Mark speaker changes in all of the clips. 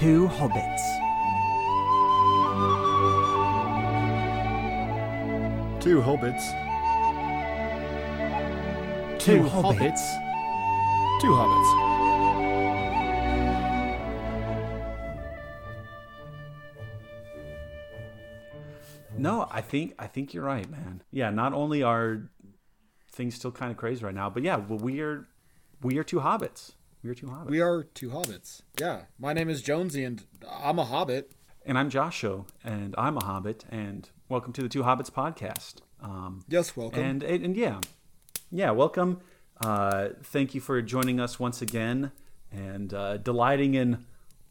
Speaker 1: Two Hobbits.
Speaker 2: Two hobbits.
Speaker 1: Two
Speaker 2: hobbits.
Speaker 1: Hobbits.
Speaker 2: Two hobbits.
Speaker 3: No, I think I think you're right, man. Yeah, not only are things still kind of crazy right now, but yeah, well, we are we are two hobbits. We are two hobbits.
Speaker 2: We are two hobbits. Yeah. My name is Jonesy and I'm a hobbit.
Speaker 3: and I'm Joshua, and I'm a hobbit, and welcome to the Two Hobbits podcast. Um,
Speaker 2: Yes, welcome.
Speaker 3: and, and and yeah, yeah, welcome. Uh, thank you for joining us once again, and uh, delighting in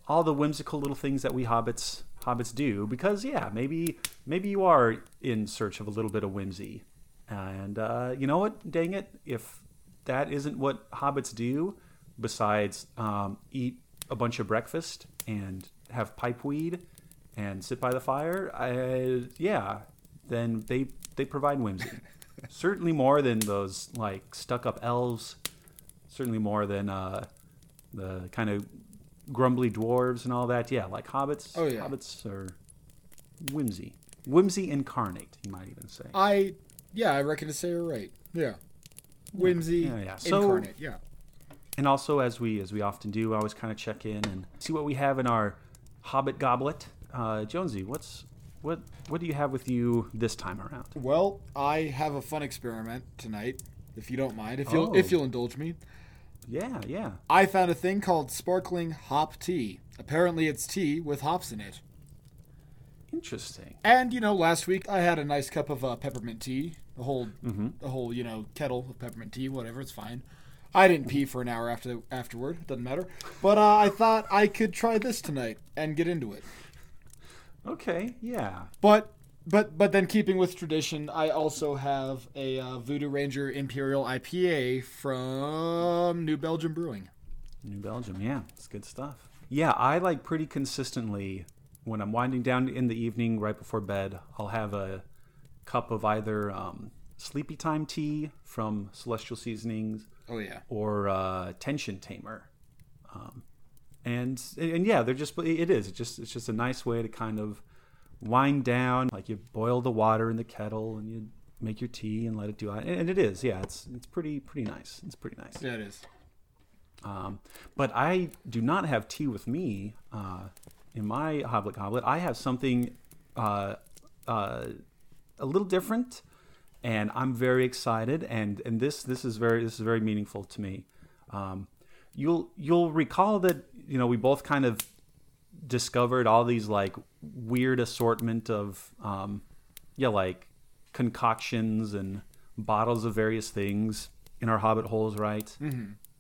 Speaker 3: all the whimsical little things that we hobbits hobbits do. Because yeah, maybe maybe you are in search of a little bit of whimsy, and uh, you know what? Dang it, if that isn't what hobbits do, besides um, eat a bunch of breakfast and have pipe weed and sit by the fire, I, yeah, then they they provide whimsy. certainly more than those like stuck up elves. Certainly more than uh, the kind of grumbly dwarves and all that. Yeah, like hobbits.
Speaker 2: Oh, yeah.
Speaker 3: hobbits are whimsy, whimsy incarnate. You might even say.
Speaker 2: I, yeah, I reckon to say you're right. Yeah. Whimsy
Speaker 3: Yeah, yeah. So-
Speaker 2: incarnate. Yeah.
Speaker 3: And also, as we as we often do, I always kind of check in and see what we have in our Hobbit goblet. Uh, Jonesy, what's what what do you have with you this time around?
Speaker 2: Well, I have a fun experiment tonight, if you don't mind, if you'll
Speaker 3: Oh.
Speaker 2: if you'll indulge me.
Speaker 3: Yeah, yeah.
Speaker 2: I found a thing called sparkling hop tea. Apparently, it's tea with hops in it.
Speaker 3: Interesting.
Speaker 2: And you know, last week I had a nice cup of uh, peppermint tea, a whole,
Speaker 3: Mm-hmm.
Speaker 2: a whole you know kettle of peppermint tea, whatever. It's fine. I didn't pee for an hour after afterward. It doesn't matter. But uh, I thought I could try this tonight and get into it.
Speaker 3: Okay, yeah.
Speaker 2: But but but then keeping with tradition, I also have a uh, Voodoo Ranger Imperial IPA from New Belgium Brewing.
Speaker 3: New Belgium, yeah, it's good stuff. Yeah, I like pretty consistently when I'm winding down in the evening right before bed, I'll have a cup of either um, sleepy time tea from Celestial Seasonings
Speaker 2: Oh yeah.
Speaker 3: or uh, Tension Tamer. Um, and and yeah, they're just it is. It's just it's just a nice way to kind of wind down. Like you boil the water in the kettle and you make your tea and let it do it. And it is, yeah, it's it's pretty pretty nice. It's pretty nice.
Speaker 2: Yeah, it is.
Speaker 3: Um, but I do not have tea with me uh, in my Hoblet Goblet. I have something uh, uh, a little different, and I'm very excited. And, and this this is very this is very meaningful to me. Um, you'll you'll recall that you know we both kind of discovered all these like weird assortment of um, yeah like concoctions and bottles of various things in our hobbit holes right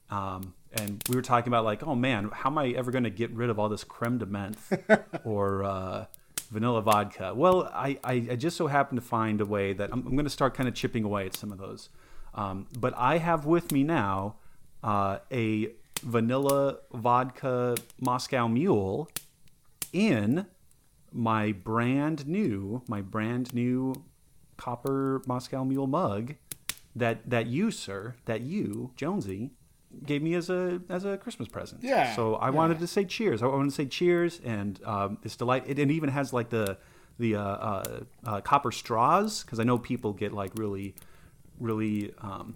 Speaker 3: um, and we were talking about like oh man how am i ever going to get rid of all this creme de menthe or uh, vanilla vodka. Well I, I, I just so happened to find a way that i'm, I'm going to start kind of chipping away at some of those. Um, but i have with me now uh, a vanilla vodka moscow mule in my brand new my brand new copper Moscow Mule mug that that you sir that you Jonesy gave me as a as a Christmas present.
Speaker 2: Yeah,
Speaker 3: So I
Speaker 2: yeah.
Speaker 3: wanted to say cheers. I wanted to say cheers, and um, it's delight. It, it even has like the the uh, uh, uh, copper straws because I know people get like really really. Um,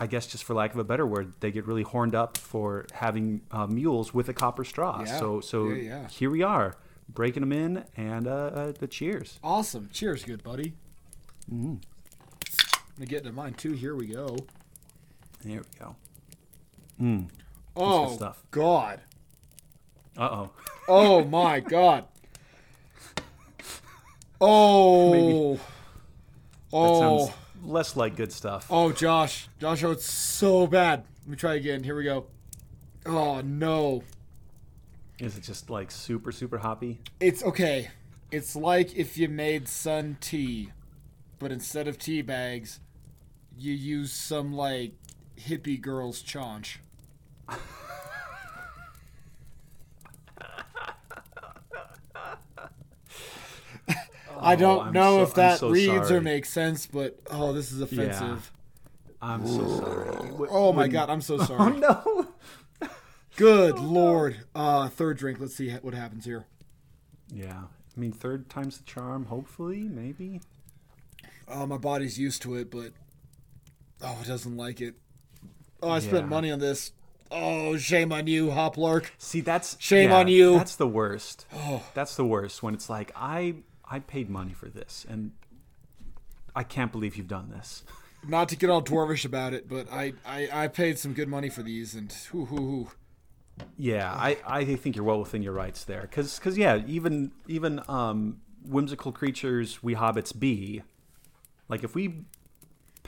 Speaker 3: I guess just for lack of a better word, they get really horned up for having uh, mules with a copper straw.
Speaker 2: Yeah.
Speaker 3: So so
Speaker 2: Yeah,
Speaker 3: here we are breaking them in, and uh, uh, the cheers.
Speaker 2: Awesome. Cheers, good buddy. I'm gonna get into mine too. Here we go.
Speaker 3: There we go. Mm.
Speaker 2: Oh
Speaker 3: stuff.
Speaker 2: God.
Speaker 3: Uh oh.
Speaker 2: Oh my God. Oh.
Speaker 3: Maybe. That
Speaker 2: Oh.
Speaker 3: sounds less like good stuff.
Speaker 2: Oh, Josh. Josh, oh, it's so bad. Let me try again. Here we go. Oh no.
Speaker 3: Is it just like super super hoppy?
Speaker 2: It's okay. It's like if you made sun tea, but instead of tea bags, you use some like hippie girl's chaunch. I don't
Speaker 3: Oh,
Speaker 2: know
Speaker 3: so-
Speaker 2: if that
Speaker 3: so
Speaker 2: reads
Speaker 3: sorry.
Speaker 2: or makes sense, but oh, this is offensive.
Speaker 3: I'm so sorry.
Speaker 2: Oh my
Speaker 3: When-
Speaker 2: god, I'm so
Speaker 3: Oh
Speaker 2: sorry.
Speaker 3: no.
Speaker 2: Good lord. Uh, third drink. Let's see what happens here.
Speaker 3: Yeah. I mean, third time's the charm. Hopefully, maybe.
Speaker 2: Oh, my body's used to it, but oh, it doesn't like it. Oh, I spent money on this. Oh, shame on you, Hoplark.
Speaker 3: See, that's
Speaker 2: Shame
Speaker 3: yeah,
Speaker 2: on you.
Speaker 3: That's the worst.
Speaker 2: Oh,
Speaker 3: That's the worst when it's like I I paid money for this and I can't believe you've done this.
Speaker 2: not to get all dwarvish about it, but I, I, I paid some good money for these, and whoo, hoo, hoo.
Speaker 3: Yeah, I, I think you're well within your rights there, because Cause yeah, even even um, whimsical creatures we hobbits be, like if we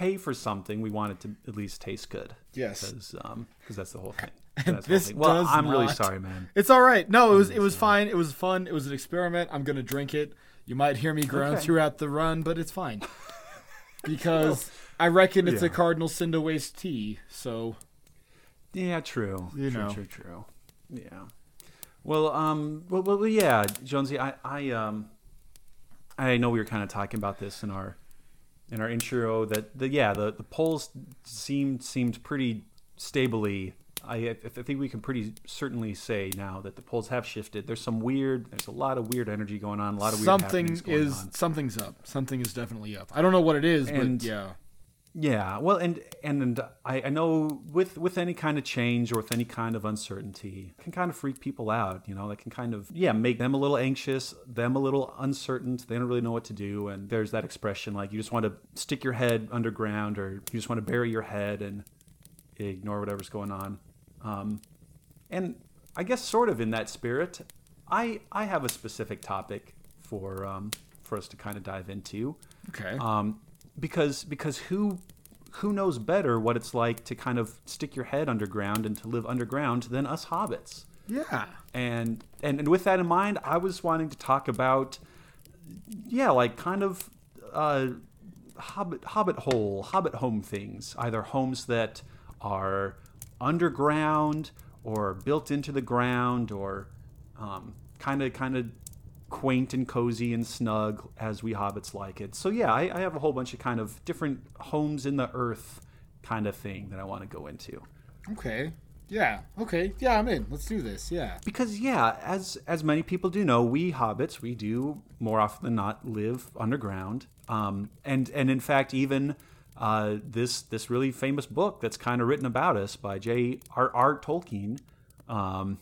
Speaker 3: pay for something, we want it to at least taste good.
Speaker 2: Yes.
Speaker 3: because um, that's the whole thing. That's
Speaker 2: this
Speaker 3: thing. Well,
Speaker 2: does
Speaker 3: I'm really sorry, man.
Speaker 2: It's all right. No, it was it was fine. It was fun. It was an experiment. I'm gonna drink it. You might hear me groan
Speaker 3: Okay.
Speaker 2: throughout the run, but it's fine because I reckon it's a
Speaker 3: Yeah.
Speaker 2: Cardinal Cinder Waste tea. So
Speaker 3: Yeah, true.
Speaker 2: You
Speaker 3: true,
Speaker 2: know.
Speaker 3: true, true. Yeah. Well, um, well, well, yeah, Jonesy, I, I, um, I know we were kind of talking about this in our, in our intro that the yeah the the polls seemed seemed pretty stably. I, I think we can pretty certainly say now that the polls have shifted. There's some weird. There's a lot of weird energy going on. A lot of weird
Speaker 2: something is
Speaker 3: on.
Speaker 2: something's up. Something is definitely up. I don't know what it is,
Speaker 3: And-
Speaker 2: but yeah.
Speaker 3: Yeah, well, and and, and I, I know with with any kind of change or with any kind of uncertainty, it can kind of freak people out. You know, that can kind of yeah make them a little anxious, them a little uncertain. They don't really know what to do, and there's that expression like you just want to stick your head underground, or you just want to bury your head and ignore whatever's going on. Um, and I guess sort of in that spirit, I I have a specific topic for um, for us to kind of dive into
Speaker 2: Okay.
Speaker 3: um, because because who who knows better what it's like to kind of stick your head underground and to live underground than us hobbits
Speaker 2: yeah.
Speaker 3: and and, and with that in mind i was wanting to talk about yeah like kind of uh, hobbit hobbit hole hobbit home things either homes that are underground or built into the ground or kind of kind of quaint and cozy and snug as we hobbits like it so yeah I, I have a whole bunch of kind of different homes in the earth kind of thing that i want to go into
Speaker 2: Okay. Yeah. Okay. Yeah, I'm in. Let's do this. Yeah.
Speaker 3: because yeah as as many people do know we hobbits we do more often than not live underground um, and and in fact even uh, this this really famous book that's kind of written about us by j r r tolkien um,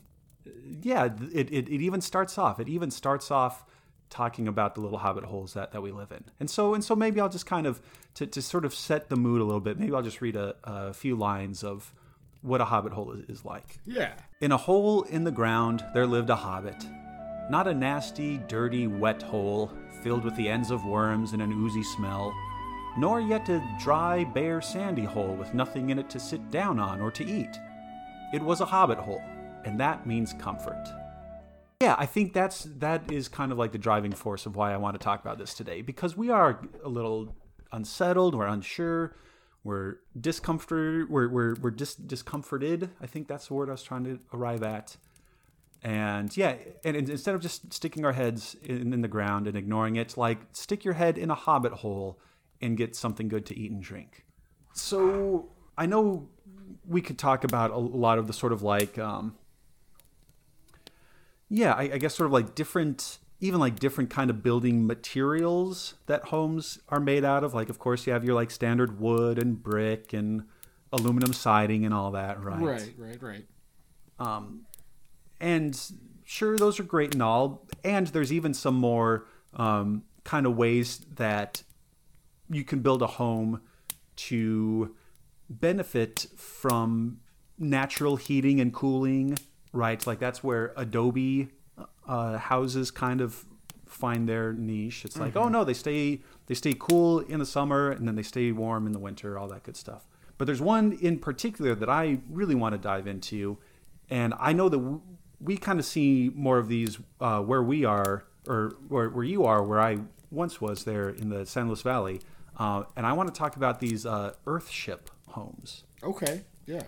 Speaker 3: yeah it, it, it even starts off it even starts off talking about the little hobbit holes that, that we live in and so and so maybe i'll just kind of to, to sort of set the mood a little bit maybe i'll just read a, a few lines of what a hobbit hole is, is like
Speaker 2: Yeah.
Speaker 3: in a hole in the ground there lived a hobbit. Not a nasty, dirty, wet hole filled with the ends of worms and an oozy smell, nor yet a dry, bare, sandy hole with nothing in it to sit down on or to eat. It was a hobbit hole, and that means comfort. Yeah, I think that's that is kind of like the driving force of why I want to talk about this today because we are a little unsettled, we're unsure, we're discomforted, we're we're, we're dis- discomforted. I think that's the word I was trying to arrive at. And yeah, and, and instead of just sticking our heads in, in the ground and ignoring it, like stick your head in a hobbit hole and get something good to eat and drink. So I know we could talk about a lot of the sort of like um, yeah I, I guess sort of like different even like different kind of building materials that homes are made out of like of course you have your like standard wood and brick and aluminum siding and all that right
Speaker 2: Right. Right. Right.
Speaker 3: and sure those are great and all and there's even some more um, kind of ways that you can build a home to benefit from natural heating and cooling right like that's where adobe uh, houses kind of find their niche it's like oh no they stay they stay cool in the summer and then they stay warm in the winter all that good stuff but there's one in particular that i really want to dive into and I know that w- we kind of see more of these uh, where we are, or where, where you are, where I once was there in the San Luis Valley. Uh, and I want to talk about these uh, Earthship homes.
Speaker 2: Okay. Yeah.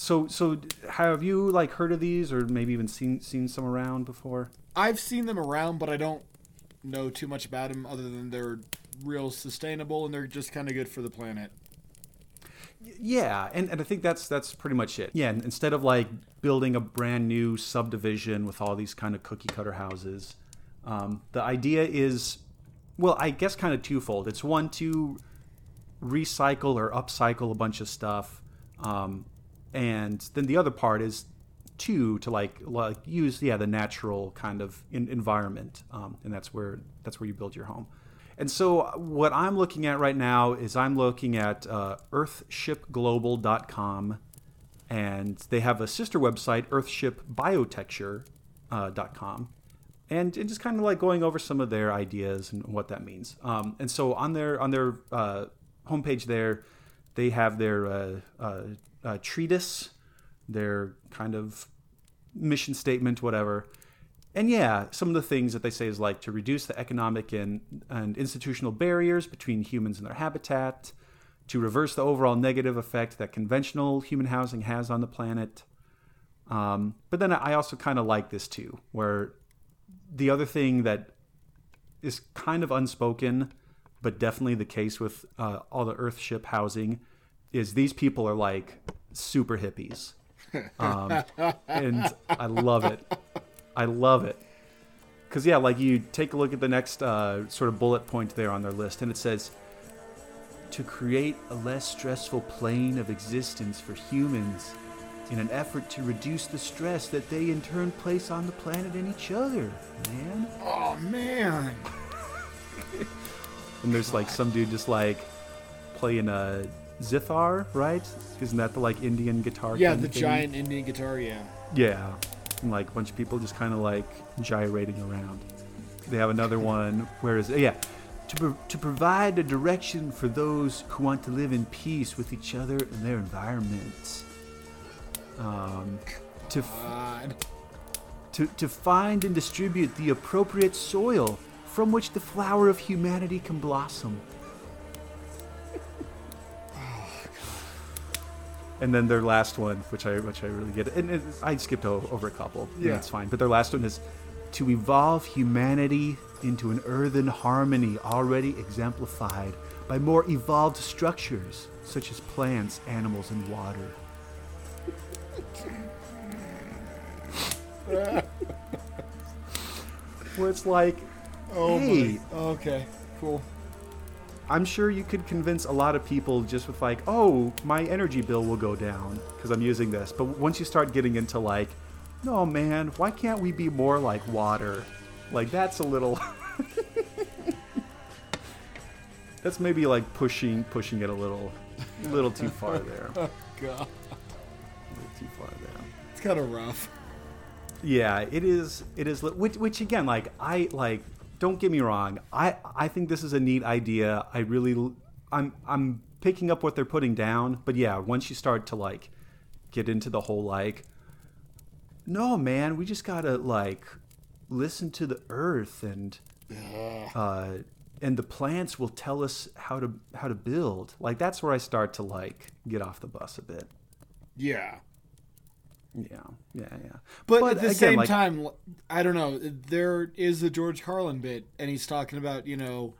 Speaker 3: So, so have you like heard of these, or maybe even seen seen some around before?
Speaker 2: I've seen them around, but I don't know too much about them other than they're real sustainable and they're just kind of good for the planet.
Speaker 3: Yeah, and, and I think that's that's pretty much it. Yeah, and instead of like building a brand new subdivision with all these kind of cookie cutter houses, um, the idea is, well, I guess kind of twofold. It's one to recycle or upcycle a bunch of stuff, um, and then the other part is two to like like use yeah the natural kind of in, environment, um, and that's where that's where you build your home. And so, what I'm looking at right now is I'm looking at uh, earthshipglobal.com, and they have a sister website, earthshipbiotecture.com, and, and just kind of like going over some of their ideas and what that means. Um, and so, on their on their uh, homepage there, they have their uh, uh, uh treatise, their kind of mission statement, whatever and yeah, some of the things that they say is like to reduce the economic and, and institutional barriers between humans and their habitat, to reverse the overall negative effect that conventional human housing has on the planet. Um, but then I also kind of like this too, where the other thing that is kind of unspoken, but definitely the case with uh, all the Earthship housing, is these people are like super hippies. Um, and I love it. I love it. Because, yeah, like you take a look at the next uh, sort of bullet point there on their list, and it says to create a less stressful plane of existence for humans in an effort to reduce the stress that they in turn place on the planet and each other, man.
Speaker 2: Oh, man.
Speaker 3: and there's like some dude just like playing a zithar, right? Isn't that the like Indian guitar?
Speaker 2: Yeah,
Speaker 3: kind
Speaker 2: the
Speaker 3: thing?
Speaker 2: giant Indian guitar, yeah.
Speaker 3: Yeah and like a bunch of people just kind of like gyrating around. They have another one where is it? yeah, to pro- to provide a direction for those who want to live in peace with each other and their environment. Um, to f- to to find and distribute the appropriate soil from which the flower of humanity can blossom. And then their last one, which I which I really get, and it, I skipped over a couple. Yeah, that's fine. But their last one is to evolve humanity into an earthen harmony already exemplified by more evolved structures such as plants, animals, and water. Where it's like, oh hey,
Speaker 2: my. okay, cool.
Speaker 3: I'm sure you could convince a lot of people just with like, oh, my energy bill will go down because I'm using this. But once you start getting into like, no man, why can't we be more like water? Like that's a little That's maybe like pushing pushing it a little little too far oh, there.
Speaker 2: oh god.
Speaker 3: A little too far there.
Speaker 2: It's kind of rough.
Speaker 3: Yeah, it is it is which which again like I like don't get me wrong. I I think this is a neat idea. I really I'm I'm picking up what they're putting down, but yeah, once you start to like get into the whole like no, man, we just got to like listen to the earth and uh and the plants will tell us how to how to build. Like that's where I start to like get off the bus a bit.
Speaker 2: Yeah.
Speaker 3: Yeah, yeah, yeah.
Speaker 2: But, but at the again, same like, time, I don't know. There is the George Carlin bit, and he's talking about you know,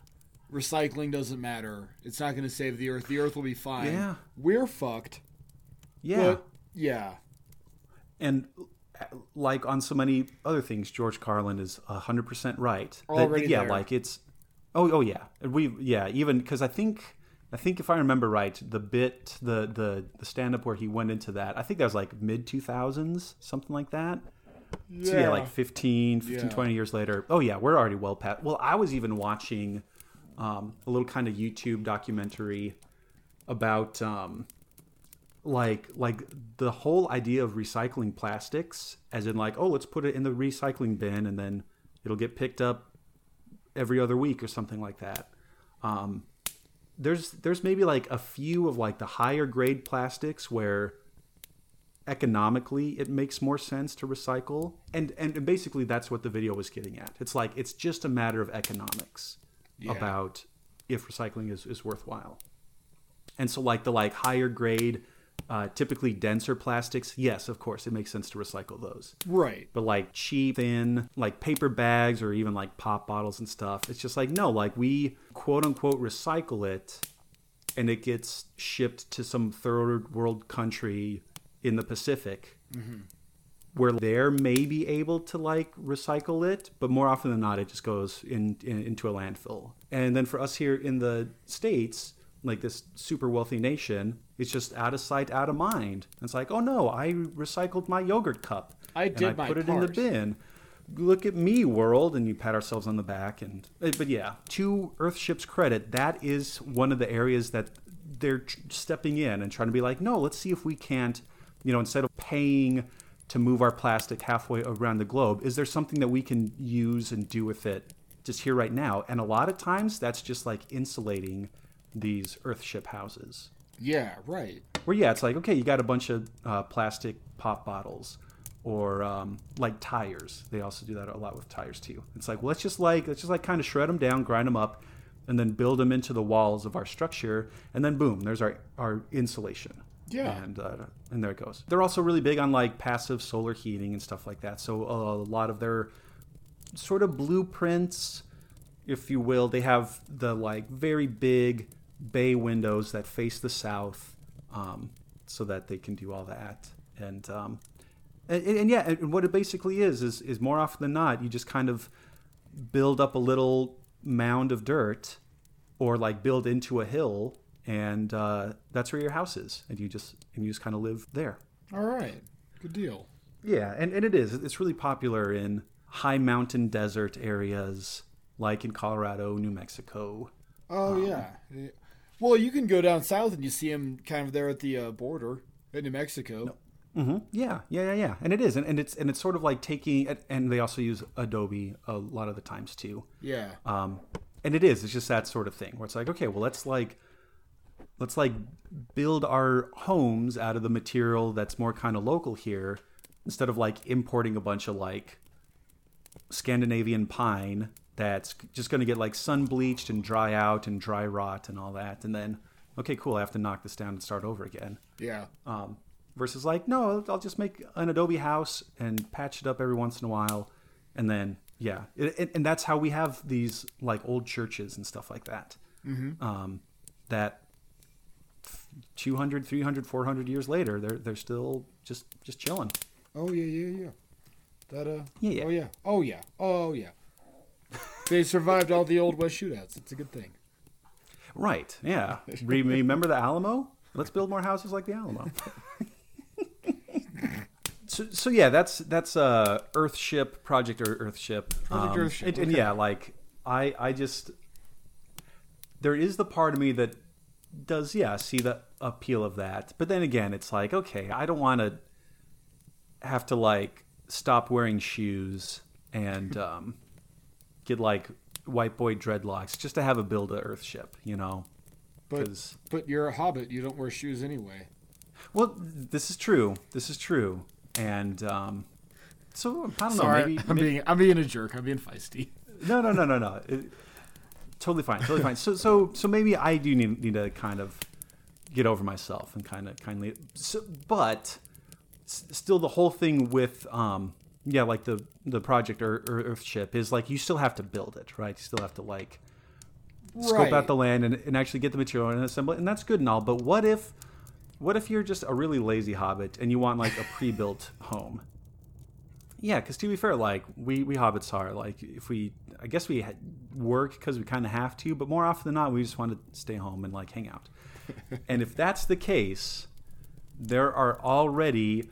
Speaker 2: recycling doesn't matter. It's not going to save the earth. The earth will be fine.
Speaker 3: Yeah,
Speaker 2: we're fucked.
Speaker 3: Yeah,
Speaker 2: but, yeah.
Speaker 3: And uh, like on so many other things, George Carlin is hundred percent right.
Speaker 2: Already
Speaker 3: that, yeah,
Speaker 2: there.
Speaker 3: like it's. Oh, oh yeah. We yeah. Even because I think I think if I remember right, the bit, the the, the stand up where he went into that, I think that was like mid 2000s, something like that. Yeah. So yeah, like 15, 15 yeah. 20 years later. Oh yeah, we're already well past. Well, I was even watching um, a little kind of YouTube documentary about um, like like the whole idea of recycling plastics, as in like, oh, let's put it in the recycling bin and then it'll get picked up every other week or something like that. Um, there's there's maybe like a few of like the higher grade plastics where economically it makes more sense to recycle. And and basically that's what the video was getting at. It's like it's just a matter of economics yeah. about if recycling is, is worthwhile. And so like the like higher grade uh, typically denser plastics yes of course it makes sense to recycle those.
Speaker 2: Right.
Speaker 3: But like cheap thin like paper bags or even like pop bottles and stuff it's just like no like we quote unquote recycle it and it gets shipped to some third world country in the Pacific where they're maybe able to like recycle it, but more often than not, it just goes in, in into a landfill. And then for us here in the states, like this super wealthy nation, it's just out of sight, out of mind. It's like, oh no, I recycled my yogurt cup.
Speaker 2: I
Speaker 3: and
Speaker 2: did
Speaker 3: I
Speaker 2: my
Speaker 3: put it in the bin. Look at me, world, and you pat ourselves on the back. And eh, but yeah, to Earthship's credit, that is one of the areas that they're tr- stepping in and trying to be like, no, let's see if we can't, you know, instead of paying to move our plastic halfway around the globe, is there something that we can use and do with it just here right now? And a lot of times, that's just like insulating these Earthship houses
Speaker 2: Yeah, right.
Speaker 3: where yeah, it's like okay, you got a bunch of uh, plastic pop bottles or um, like tires. They also do that a lot with tires too. It's like well, let's just like let's just like kind of shred them down, grind them up, and then build them into the walls of our structure, and then boom, there's our our insulation.
Speaker 2: Yeah.
Speaker 3: and uh, and there it goes. They're also really big on like passive solar heating and stuff like that. So a lot of their sort of blueprints, if you will. They have the like very big bay windows that face the south, um, so that they can do all that. And um, and, and yeah, and what it basically is is is more often than not, you just kind of build up a little mound of dirt, or like build into a hill, and uh, that's where your house is, and you just and you just kind of live there.
Speaker 2: All right. Good deal.
Speaker 3: Yeah, and, and it is. It's really popular in high mountain desert areas like in Colorado, New Mexico.
Speaker 2: Oh yeah. Yeah. Well, you can go down south and you see them kind of there at the uh, border in New Mexico.
Speaker 3: hmm Yeah, yeah, yeah, yeah. And it is, and, and it's and it's sort of like taking, and they also use Adobe a lot of the times too.
Speaker 2: Yeah.
Speaker 3: Um, and it is. It's just that sort of thing where it's like, okay, well, let's like, let's like build our homes out of the material that's more kind of local here, instead of like importing a bunch of like Scandinavian pine that's just going to get like sun bleached and dry out and dry rot and all that, and then okay, cool, I have to knock this down and start over again.
Speaker 2: Yeah.
Speaker 3: Um, versus like, no, I'll just make an Adobe house and patch it up every once in a while, and then yeah, it, it- and that's how we have these like old churches and stuff like that. Mm-hmm. Um, that 200, 300, 400 years later, they're they're still just just chilling.
Speaker 2: Oh yeah, yeah, yeah. That uh.
Speaker 3: Yeah, yeah.
Speaker 2: Oh yeah. Oh yeah. Oh yeah. They survived all the old West shootouts. It's a good thing.
Speaker 3: Right? Yeah. Remember the Alamo? Let's build more houses like the Alamo. so, so yeah, that's that's uh, Earthship Project or Earthship.
Speaker 2: Project
Speaker 3: Um,
Speaker 2: Earthship,
Speaker 3: And, and
Speaker 2: okay.
Speaker 3: yeah, like I I just there is the part of me that does yeah see the appeal of that, but then again, it's like okay, I don't want to have to like stop wearing shoes and um, get like white boy dreadlocks just to have a build a Earthship, you know.
Speaker 2: But
Speaker 3: 'Cause-
Speaker 2: but you're a hobbit. You don't wear shoes anyway.
Speaker 3: Well, this is true. This is true. And um, so I don't
Speaker 2: Sorry,
Speaker 3: know. Maybe,
Speaker 2: I'm
Speaker 3: may-
Speaker 2: being I'm being a jerk. I'm being feisty.
Speaker 3: no, no, no, no, no. It- totally fine. Totally fine. So, so, so maybe I do need, need to kind of get over myself and kind of kindly. So, but s- still, the whole thing with um, yeah, like the the project or, or Earthship is like you still have to build it, right? You still have to like scope
Speaker 2: Right.
Speaker 3: out the land and, and actually get the material and assemble it, and that's good and all. But what if, what if you're just a really lazy hobbit and you want like a pre-built home? Yeah, because to be fair, like we we hobbits are like if we, I guess we work because we kind of have to, but more often than not, we just want to stay home and like hang out. and if that's the case, there are already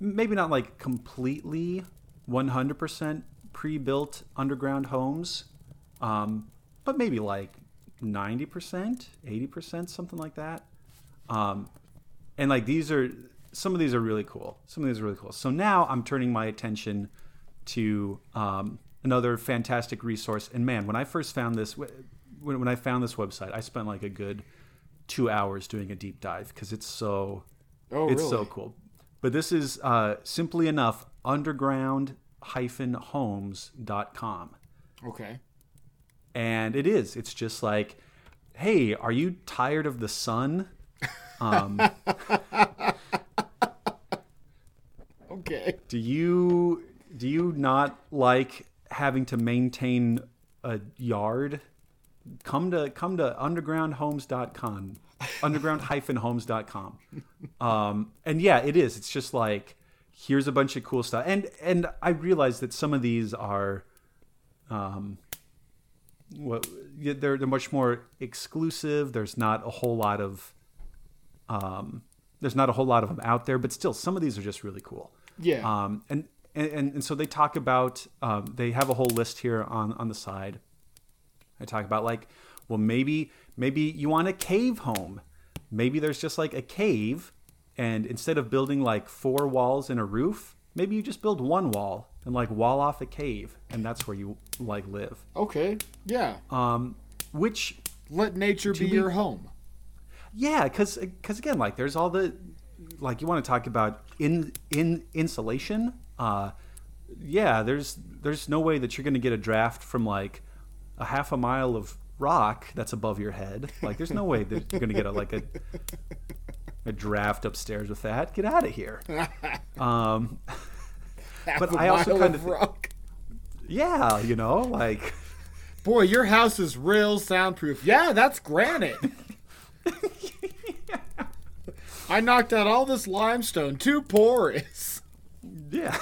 Speaker 3: maybe not like completely 100% pre-built underground homes um, but maybe like 90% 80% something like that um, and like these are some of these are really cool some of these are really cool so now i'm turning my attention to um, another fantastic resource and man when i first found this when, when i found this website i spent like a good two hours doing a deep dive because it's so
Speaker 2: Oh,
Speaker 3: it's
Speaker 2: really?
Speaker 3: so cool. But this is uh, simply enough underground-homes.com.
Speaker 2: Okay.
Speaker 3: And it is. It's just like, hey, are you tired of the sun? Um,
Speaker 2: Okay.
Speaker 3: do you do you not like having to maintain a yard? Come to come to undergroundhomes.com underground-homes.com. Um, and yeah, it is. It's just like here's a bunch of cool stuff. And and I realize that some of these are um what they're they're much more exclusive. There's not a whole lot of um there's not a whole lot of them out there, but still some of these are just really cool.
Speaker 2: Yeah.
Speaker 3: Um and and, and so they talk about um, they have a whole list here on on the side. I talk about like, well, maybe maybe you want a cave home. Maybe there's just like a cave, and instead of building like four walls and a roof, maybe you just build one wall and like wall off a cave, and that's where you like live.
Speaker 2: okay. Yeah.
Speaker 3: Um, which
Speaker 2: Let nature be
Speaker 3: be-
Speaker 2: your home.
Speaker 3: yeah, because because again, like there's all the like you want to talk about in in insulation. Uh, yeah, there's there's no way that you're going to get a draft from like a half a mile of rock that's above your head. Like there's no way that you're going to get a like a a draft upstairs with that. Get out of here. Um, But I also kind
Speaker 2: of rock.
Speaker 3: yeah, you know, like
Speaker 2: Boy, your house is real soundproof. Yeah, that's granite. I knocked out all this limestone. Too porous.
Speaker 3: Yeah.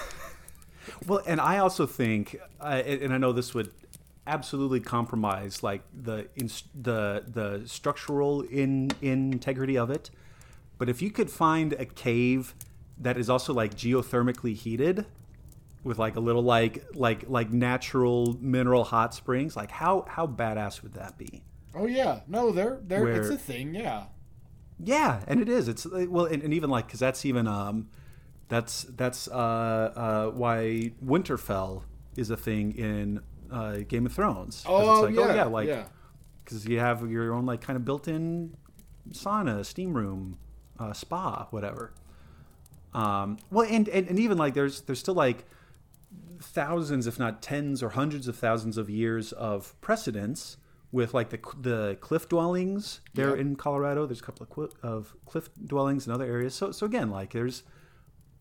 Speaker 3: Well, and I also think, uh, and I know this would absolutely compromise like the the the structural in integrity of it. But if you could find a cave that is also like geothermically heated, with like a little like like like natural mineral hot springs, like how how badass would that be?
Speaker 2: Oh yeah, no, they're they're it's a thing. Yeah.
Speaker 3: Yeah, and it is. It's well, and, and even like because that's even um, that's that's uh, uh, why Winterfell is a thing in uh, Game of Thrones.
Speaker 2: Oh,
Speaker 3: it's like,
Speaker 2: yeah,
Speaker 3: oh yeah, like
Speaker 2: yeah.
Speaker 3: because you have your own like kind of built-in sauna, steam room, uh, spa, whatever. Um, well, and, and and even like there's there's still like thousands, if not tens or hundreds of thousands of years of precedence with like the the cliff dwellings there
Speaker 2: Yep.
Speaker 3: in Colorado. There's a couple of, of cliff dwellings in other areas. So so again, like there's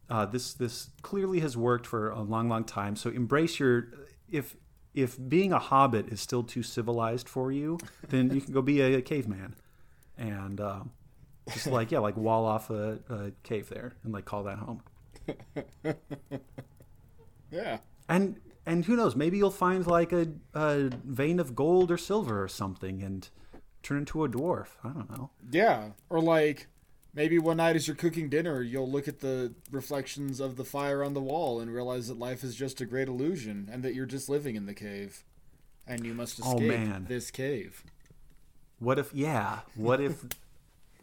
Speaker 3: uh, this this clearly has worked for a long long time. So embrace your if if being a hobbit is still too civilized for you, then you can go be a, caveman, and um, just like yeah, like wall off a, a cave there and like call that home.
Speaker 2: Yeah.
Speaker 3: And and who knows? Maybe you'll find like a, a vein of gold or silver or something, and turn into a dwarf. I don't know.
Speaker 2: Yeah. Or like maybe one night as you're cooking dinner, you'll look at the reflections of the fire on the wall and realize that life is just a great illusion and that you're just living in the cave. And you must oh, escape
Speaker 3: Oh, man.
Speaker 2: this cave.
Speaker 3: What if? Yeah. What if?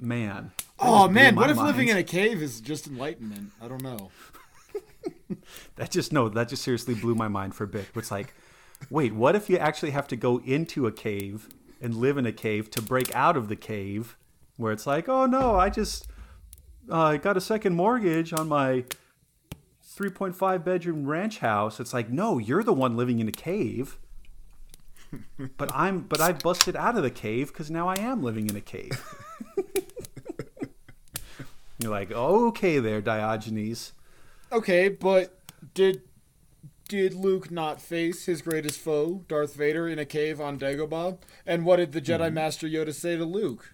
Speaker 3: Man.
Speaker 2: Oh man, what if living in a cave is just enlightenment? I don't know.
Speaker 3: That just no. That just seriously blew my mind for a bit. It's like, wait, what if you actually have to go into a cave and live in a cave to break out of the cave, where it's like, oh no, I just uh, got a second mortgage on my 3.5 bedroom ranch house. It's like, no, you're the one living in a cave. But I'm but I busted out of the cave because now I am living in a cave. You're like, okay, there, Diogenes.
Speaker 2: Okay, but did did Luke not face his greatest foe, Darth Vader, in a cave on Dagobah? And what did the Jedi
Speaker 3: Mm-hmm.
Speaker 2: Master Yoda say to Luke?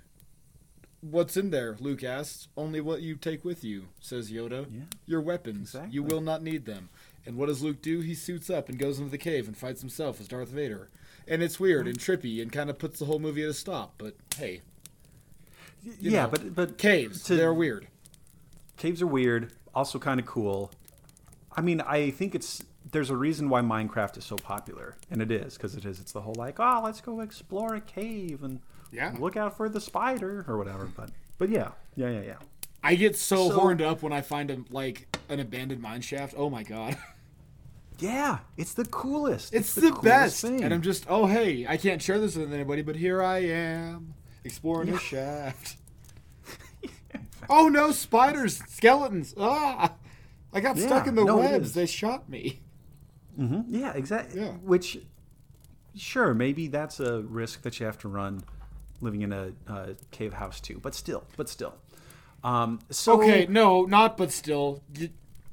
Speaker 2: What's in there? Luke asks. Only what you take with you, says Yoda.
Speaker 3: Yeah.
Speaker 2: Your weapons.
Speaker 3: Exactly.
Speaker 2: You will not need them. And what does Luke do? He suits up and goes into the cave and fights himself as Darth Vader. And it's weird and trippy and kind of puts the whole movie at a stop. But hey,
Speaker 3: yeah,
Speaker 2: know,
Speaker 3: but but
Speaker 2: caves,
Speaker 3: to-
Speaker 2: they're weird.
Speaker 3: caves are weird, also kind of cool. I mean, I think it's there's a reason why Minecraft is so popular, and it is because it is. It's the whole like, oh, let's go explore a cave and
Speaker 2: Yeah.
Speaker 3: look out for the spider or whatever. But but yeah, yeah, yeah, yeah.
Speaker 2: I get so,
Speaker 3: So-
Speaker 2: horned up when I find a, like an abandoned mine shaft. Oh my god.
Speaker 3: Yeah, it's the coolest.
Speaker 2: It's, the,
Speaker 3: coolest
Speaker 2: best.
Speaker 3: thing.
Speaker 2: And I'm just, oh hey, I can't share this with anybody, but here I am exploring a shaft. oh no, spiders, skeletons. Ah, I got stuck in the
Speaker 3: no,
Speaker 2: webs. They shot me.
Speaker 3: Mhm, Yeah, exactly.
Speaker 2: Yeah.
Speaker 3: Which, sure, maybe that's a risk that you have to run living in a, uh cave house too. But still, but still. Um, so
Speaker 2: Okay, no, not but still.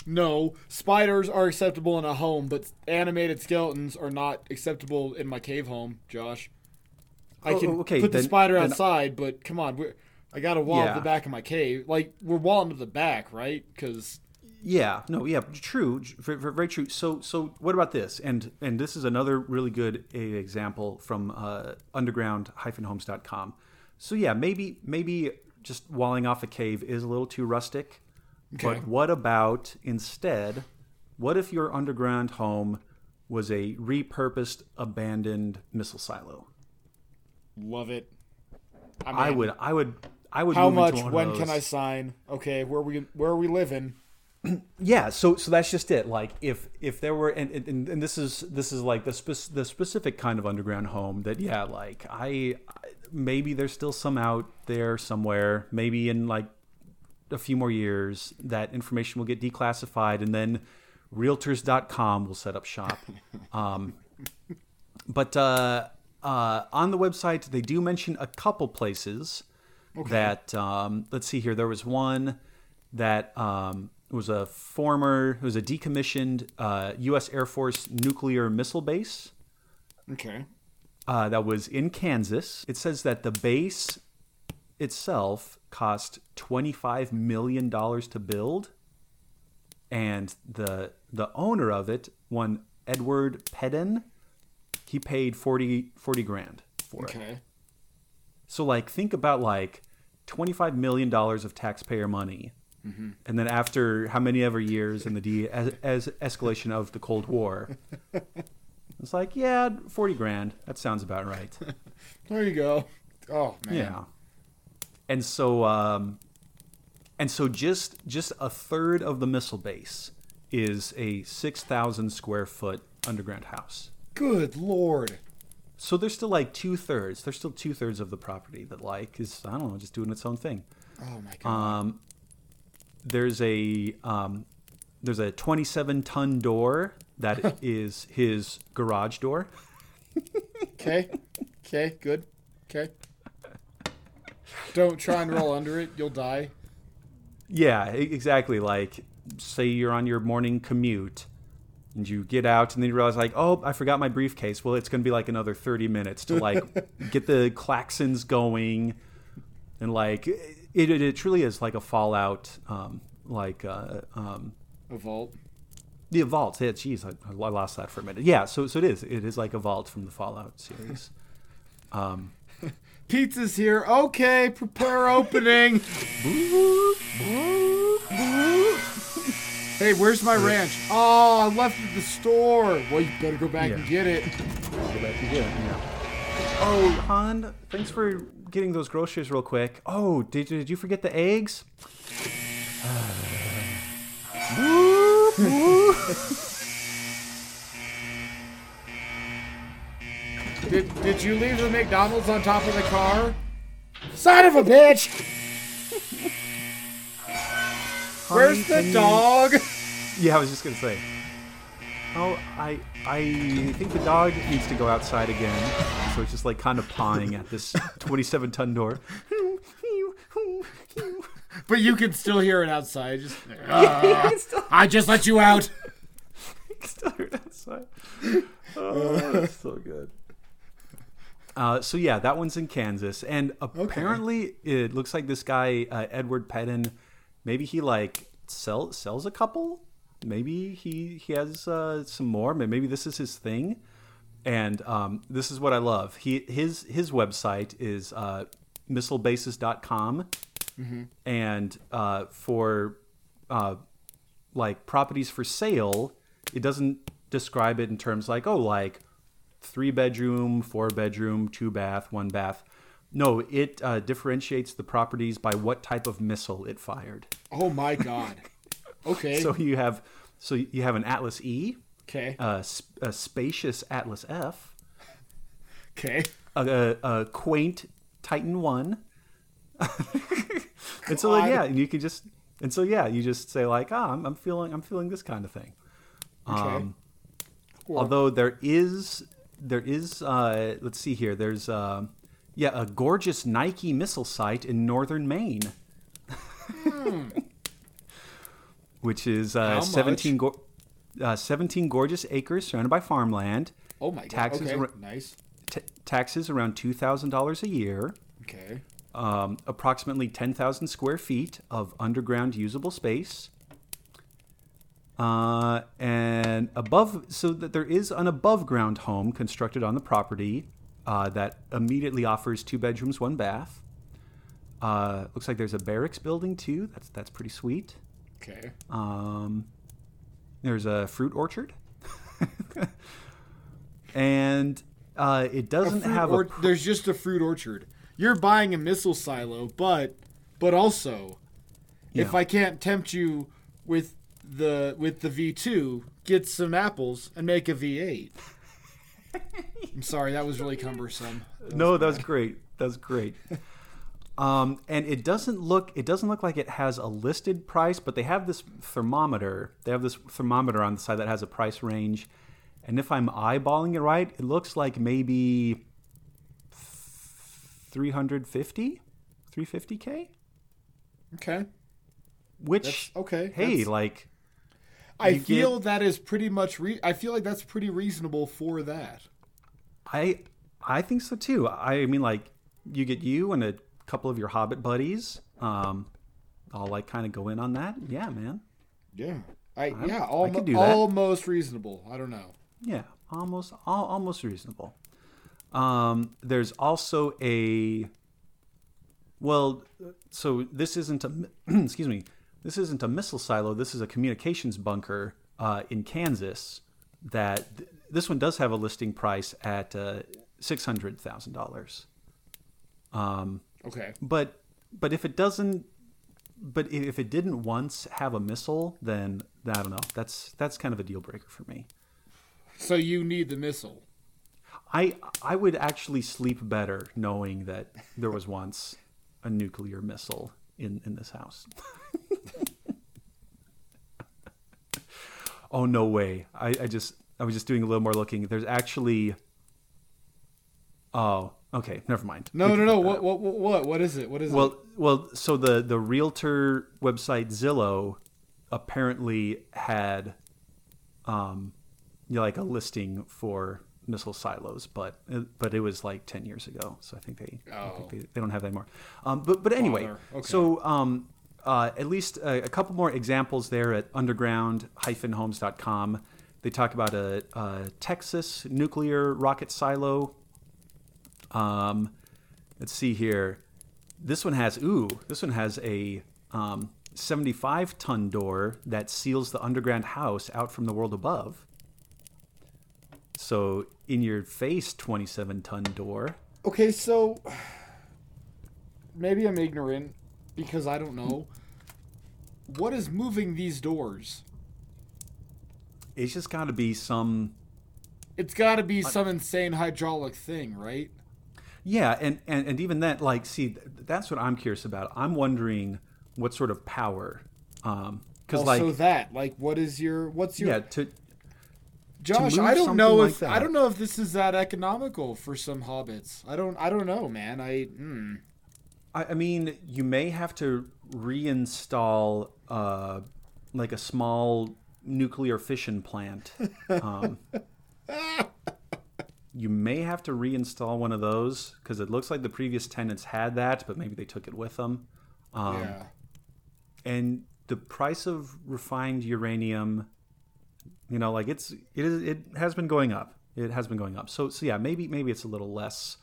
Speaker 2: No, spiders are acceptable in a home, but animated skeletons are not acceptable in my cave home, Josh. I
Speaker 3: Oh,
Speaker 2: can
Speaker 3: okay,
Speaker 2: put the
Speaker 3: then-
Speaker 2: spider
Speaker 3: then-
Speaker 2: outside, but come on, we're I got a wall
Speaker 3: Yeah.
Speaker 2: at the back of my cave. Like we're walling to the back, right? Because
Speaker 3: Yeah, no, yeah, true, very, very true. So, so what about this? And and this is another really good example from uh, underground-homes.com. So yeah, maybe maybe just walling off a cave is a little too rustic.
Speaker 2: Okay.
Speaker 3: But what about instead? What if your underground home was a repurposed, abandoned missile silo?
Speaker 2: love it.
Speaker 3: I would, I would, I would.
Speaker 2: How much?
Speaker 3: Into one of
Speaker 2: When can I sign? Okay, where we where are we living?
Speaker 3: yeah so so that's just it like if if there were and and, and this is this is like the spec- the specific kind of underground home that yeah like I maybe there's still some out there somewhere maybe in like a few more years that information will get declassified and then realtors.com will set up shop um, but uh, uh, on the website they do mention a couple places okay. that um, let's see here there was one that um, was a former it was a decommissioned uh, u.s air force nuclear missile base
Speaker 2: Okay.
Speaker 3: uh, that was in Kansas. It says that the base itself cost $25 million to build, and the the owner of it, one Edward Peden, he paid 40, 40 grand for it.
Speaker 2: Okay.
Speaker 3: So like think about like $25 million of taxpayer money. Mm-hmm. And then after how many ever years in the de- as, as escalation of the Cold War, it's like, yeah, 40 grand. That sounds about right.
Speaker 2: There you go. Oh man.
Speaker 3: Yeah. And so um and so just just a third of the missile base is a 6,000 square foot underground house.
Speaker 2: Good lord.
Speaker 3: So there's still like two thirds. There's still two thirds of the property that like is I don't know, just doing its own thing.
Speaker 2: Oh my god.
Speaker 3: Um, there's a um, there's a 27 ton door that is his garage door.
Speaker 2: Okay. Okay. Good. Okay. Don't try and roll under it. You'll die.
Speaker 3: Yeah, exactly. Like, say you're on your morning commute and you get out and then you realize, like, oh, I forgot my briefcase. Well, it's going to be like another 30 minutes to, like, get the klaxons going. And, like, it, it, it truly is like a Fallout, um, like, uh, um,
Speaker 2: A vault.
Speaker 3: the vault. Yeah, jeez, I, I lost that for a minute. Yeah, so, so it is. It is like a vault from the Fallout series. Um,
Speaker 2: Pizza's here. Okay, prepare opening. hey, where's my ranch? Oh, I left it at the store. Well, you better go back and get it.
Speaker 3: go back and get it. Yeah. Oh, Han, thanks for getting those groceries real quick. Oh, did, did you forget the eggs? Whoop, whoop.
Speaker 2: Did Did you leave the McDonald's on top of the car? Son of a bitch! Where's the dog?
Speaker 3: Yeah, I was just gonna say. Oh, I I think the dog needs to go outside again. So it's just like kind of pawing at this 27 ton door.
Speaker 2: But you can still hear it outside. Just, "Ah, I just let you out.
Speaker 3: Still heard outside. Oh, that's so good. Uh, so yeah, that one's in Kansas, and apparently it looks like this guy uh, Edward Peden, maybe he like sell sells a couple. Maybe he he has uh, some more. Maybe this is his thing. And um, this is what I love. He his his website is uh, missilebases.com, and uh, for uh, like properties for sale, it doesn't describe it in terms like oh like three bedroom, four bedroom, two bath, one bath. No, it uh, differentiates the properties by what type of missile it fired.
Speaker 2: Oh my god. Okay.
Speaker 3: So you have so you have an Atlas E,
Speaker 2: okay.
Speaker 3: a, a spacious Atlas F,
Speaker 2: Okay.
Speaker 3: a, a, a quaint Titan One, and so
Speaker 2: God.
Speaker 3: yeah, and you can just and so yeah, you just say like, ah, I'm, I'm feeling I'm feeling this kind of thing.
Speaker 2: Okay.
Speaker 3: Um,
Speaker 2: Cool.
Speaker 3: although there is there is uh, let's see here there's uh, yeah a gorgeous nike missile site in northern maine which is uh, 17 go- uh, 17 gorgeous acres surrounded by farmland
Speaker 2: oh my god.
Speaker 3: taxes
Speaker 2: okay.
Speaker 3: ar-
Speaker 2: nice.
Speaker 3: t- taxes around $2000 a year
Speaker 2: Okay.
Speaker 3: um, approximately 10,000 square feet of underground usable space. Uh, and above, so that there is an above ground home constructed on the property uh, that immediately offers two bedrooms, one bath. Uh, looks like there's a barracks building too. That's that's pretty sweet.
Speaker 2: Okay.
Speaker 3: Um, there's a fruit orchard, and uh, it doesn't have
Speaker 2: or-
Speaker 3: a. pr-
Speaker 2: there's just a fruit orchard. You're buying a missile silo, but but also, if I can't tempt you with the with the V2, get some apples and make a V8. I'm sorry, that was really cumbersome.
Speaker 3: no, that was great. That's great. Um, and it doesn't look it doesn't look like it has a listed price, but they have this thermometer. They have this thermometer on the side that has a price range. And if I'm eyeballing it right, it looks like maybe 350 350k,
Speaker 2: Okay.
Speaker 3: which
Speaker 2: That's- okay,
Speaker 3: Hey,
Speaker 2: that's-
Speaker 3: like
Speaker 2: I
Speaker 3: You
Speaker 2: feel that is pretty much. Re- I feel like that's pretty reasonable for that.
Speaker 3: I I think so too. I mean, like you get you and a couple of your Hobbit buddies. Um, I'll like kind of go in on that. Yeah, man.
Speaker 2: Yeah. I
Speaker 3: I-
Speaker 2: yeah.
Speaker 3: I do that.
Speaker 2: almost reasonable. I don't know.
Speaker 3: Yeah, almost al- almost reasonable. Um, there's also a well, so this isn't a excuse me. This isn't a missile silo. This is a communications bunker uh, in Kansas. That th- this one does have a listing price at uh, six hundred thousand dollars. Um,
Speaker 2: Okay.
Speaker 3: but but if it doesn't but if it didn't once have a missile then i don't know that's that's kind of a deal breaker for me
Speaker 2: So you need the missile.
Speaker 3: i i would actually sleep better knowing that there was once a nuclear missile in in this house oh no way i i just i was just doing a little more looking there's actually oh okay never mind
Speaker 2: No,
Speaker 3: We
Speaker 2: no, no. What, what, what, what, is it? What is it?
Speaker 3: Well, well, so the the realtor website Zillow apparently had, um, you know, like a listing for missile silos, but but it was like ten years ago, so I think they I think
Speaker 2: Oh.
Speaker 3: they, they don't have that anymore. Um, but but anyway,
Speaker 2: Okay.
Speaker 3: so um, uh, at least a, a couple more examples there at underground-homes.com. They talk about a, a Texas nuclear rocket silo. Um, let's see here. This one has ooh. This one has a um, 75 ton door that seals the underground house out from the world above. So in your face, 27 ton door.
Speaker 2: okay, so maybe I'm ignorant because I don't know. What is moving these doors?
Speaker 3: It's just got to be some.
Speaker 2: It's got to be some insane hydraulic thing, right?
Speaker 3: Yeah, and, and, and even that, like, see, that's what I'm curious about. I'm wondering what sort of power. Um, because
Speaker 2: also
Speaker 3: like,
Speaker 2: that, like, what is your, what's your,
Speaker 3: yeah, to
Speaker 2: Josh? I don't know if
Speaker 3: that.
Speaker 2: I don't know if this is that economical for some hobbits. I don't, I don't know, man. I, mm.
Speaker 3: I, I mean, you may have to reinstall uh, like a small nuclear fission plant. Um, you may have to reinstall one of those because it looks like the previous tenants had that, but maybe they took it with them. Um,
Speaker 2: yeah.
Speaker 3: And the price of refined uranium, you know, like it's it is it has been going up. It has been going up. So so yeah, maybe maybe it's a little less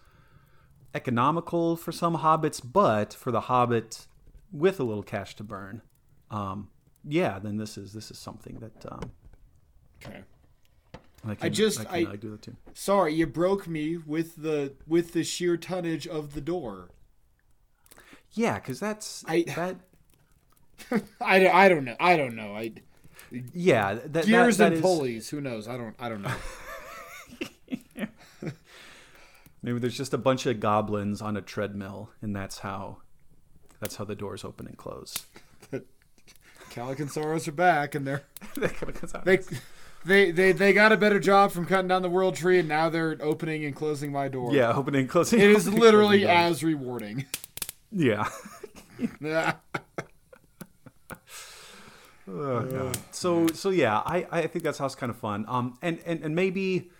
Speaker 3: economical for some hobbits, but for the hobbit with a little cash to burn, um, yeah, then this is this is something that um,
Speaker 2: Okay.
Speaker 3: I, can,
Speaker 2: just-
Speaker 3: I, can,
Speaker 2: I-
Speaker 3: uh, do that too.
Speaker 2: Sorry, you broke me with the with the sheer tonnage of the door.
Speaker 3: Yeah, because that's
Speaker 2: I-
Speaker 3: that.
Speaker 2: I, I don't know. I don't know. I
Speaker 3: Yeah, that, that-
Speaker 2: gears
Speaker 3: that
Speaker 2: and
Speaker 3: is-
Speaker 2: pulleys. Who knows? I don't. I don't know.
Speaker 3: Maybe there's just a bunch of goblins on a treadmill, and that's how that's how the doors open and close.
Speaker 2: Calic and Soros are back, and they're
Speaker 3: That kinda comes out.
Speaker 2: they they they they got a better job from cutting down the world tree, and now they're opening and closing my door.
Speaker 3: yeah, opening and closing.
Speaker 2: It is literally as rewarding.
Speaker 3: yeah.
Speaker 2: Yeah.
Speaker 3: Oh, God. So so yeah, I, I think that's how it's kind of fun. Um, and, and and maybe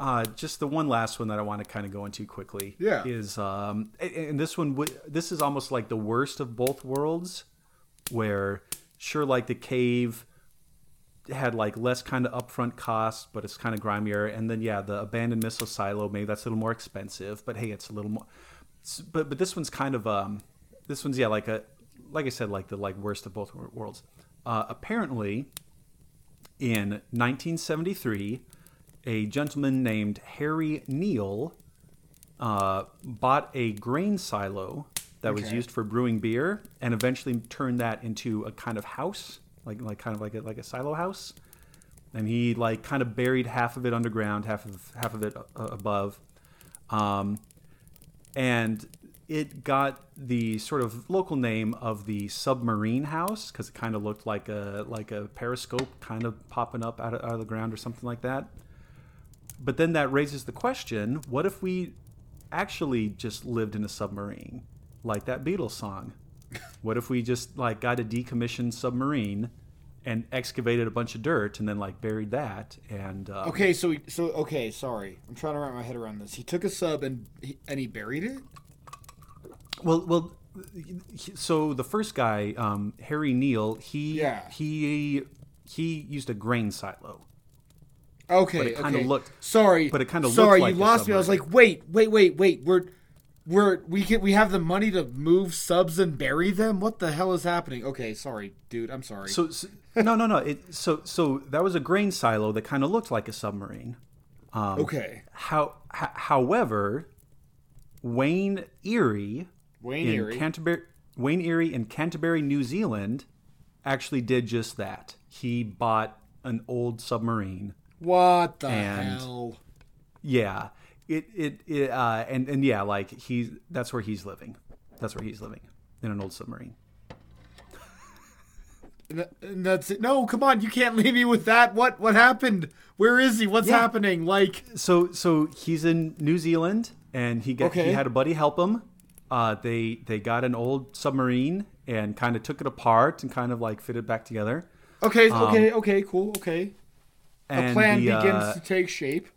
Speaker 3: uh, just the one last one that I want to kind of go into quickly.
Speaker 2: Yeah.
Speaker 3: Is um, and- and this one would this is almost like the worst of both worlds, where sure like the cave had like less kind of upfront costs, but it's kind of grimier, and then yeah, the abandoned missile silo maybe that's a little more expensive, but hey, it's a little more. But but this one's kind of um, this one's yeah like a like I said like the like worst of both worlds. Uh, apparently, in 1973, a gentleman named Harry Neal uh, bought a grain silo that was used for brewing beer, and eventually turned that into a kind of house, like like kind of like a like a silo house. And he like kind of buried half of it underground, half of half of it uh, above, um, and it got the sort of local name of the submarine house because it kind of looked like a like a periscope kind of popping up out of, out of the ground or something like that. But then that raises the question: What if we actually just lived in a submarine, like that Beatles song? What if we just like got a decommissioned submarine and excavated a bunch of dirt and then like buried that and um,
Speaker 2: Okay, so so okay, sorry, I'm trying to wrap my head around this. He took a sub and he, and he buried it.
Speaker 3: Well, well. So the first guy, um, Harry Neal, he
Speaker 2: Yeah.
Speaker 3: he he used a grain silo.
Speaker 2: Okay,
Speaker 3: But it kinda
Speaker 2: okay.
Speaker 3: looked-
Speaker 2: Sorry,
Speaker 3: but it kinda looked
Speaker 2: sorry.
Speaker 3: like
Speaker 2: you lost me. I was like, wait, wait, wait, wait. We're we're we can we have the money to move subs and bury them. What the hell is happening? Okay, sorry, dude. I'm sorry.
Speaker 3: So, so no, no, no. It, so so that was a grain silo that kind of looked like a submarine. Um,
Speaker 2: okay,
Speaker 3: How, h- however, Wayne Erie
Speaker 2: Wayne
Speaker 3: in
Speaker 2: Erie.
Speaker 3: Canterbury, Wayne Erie in Canterbury, New Zealand, actually did just that. He bought an old submarine.
Speaker 2: what the
Speaker 3: and-
Speaker 2: hell?
Speaker 3: Yeah, it it, it uh, and and yeah, like he's that's where he's living. That's where he's living in an old submarine.
Speaker 2: And that's it. No, come on. You can't leave me with that. What what happened? Where is he? What's
Speaker 3: Yeah.
Speaker 2: happening? Like,
Speaker 3: So so he's in New Zealand and he got
Speaker 2: Okay.
Speaker 3: he had a buddy help him. Uh, they they got an old submarine and kind of took it apart and kind of like fit it back together.
Speaker 2: okay, okay, okay, cool, okay. A
Speaker 3: Um,
Speaker 2: plan
Speaker 3: the,
Speaker 2: begins
Speaker 3: uh,
Speaker 2: to take shape.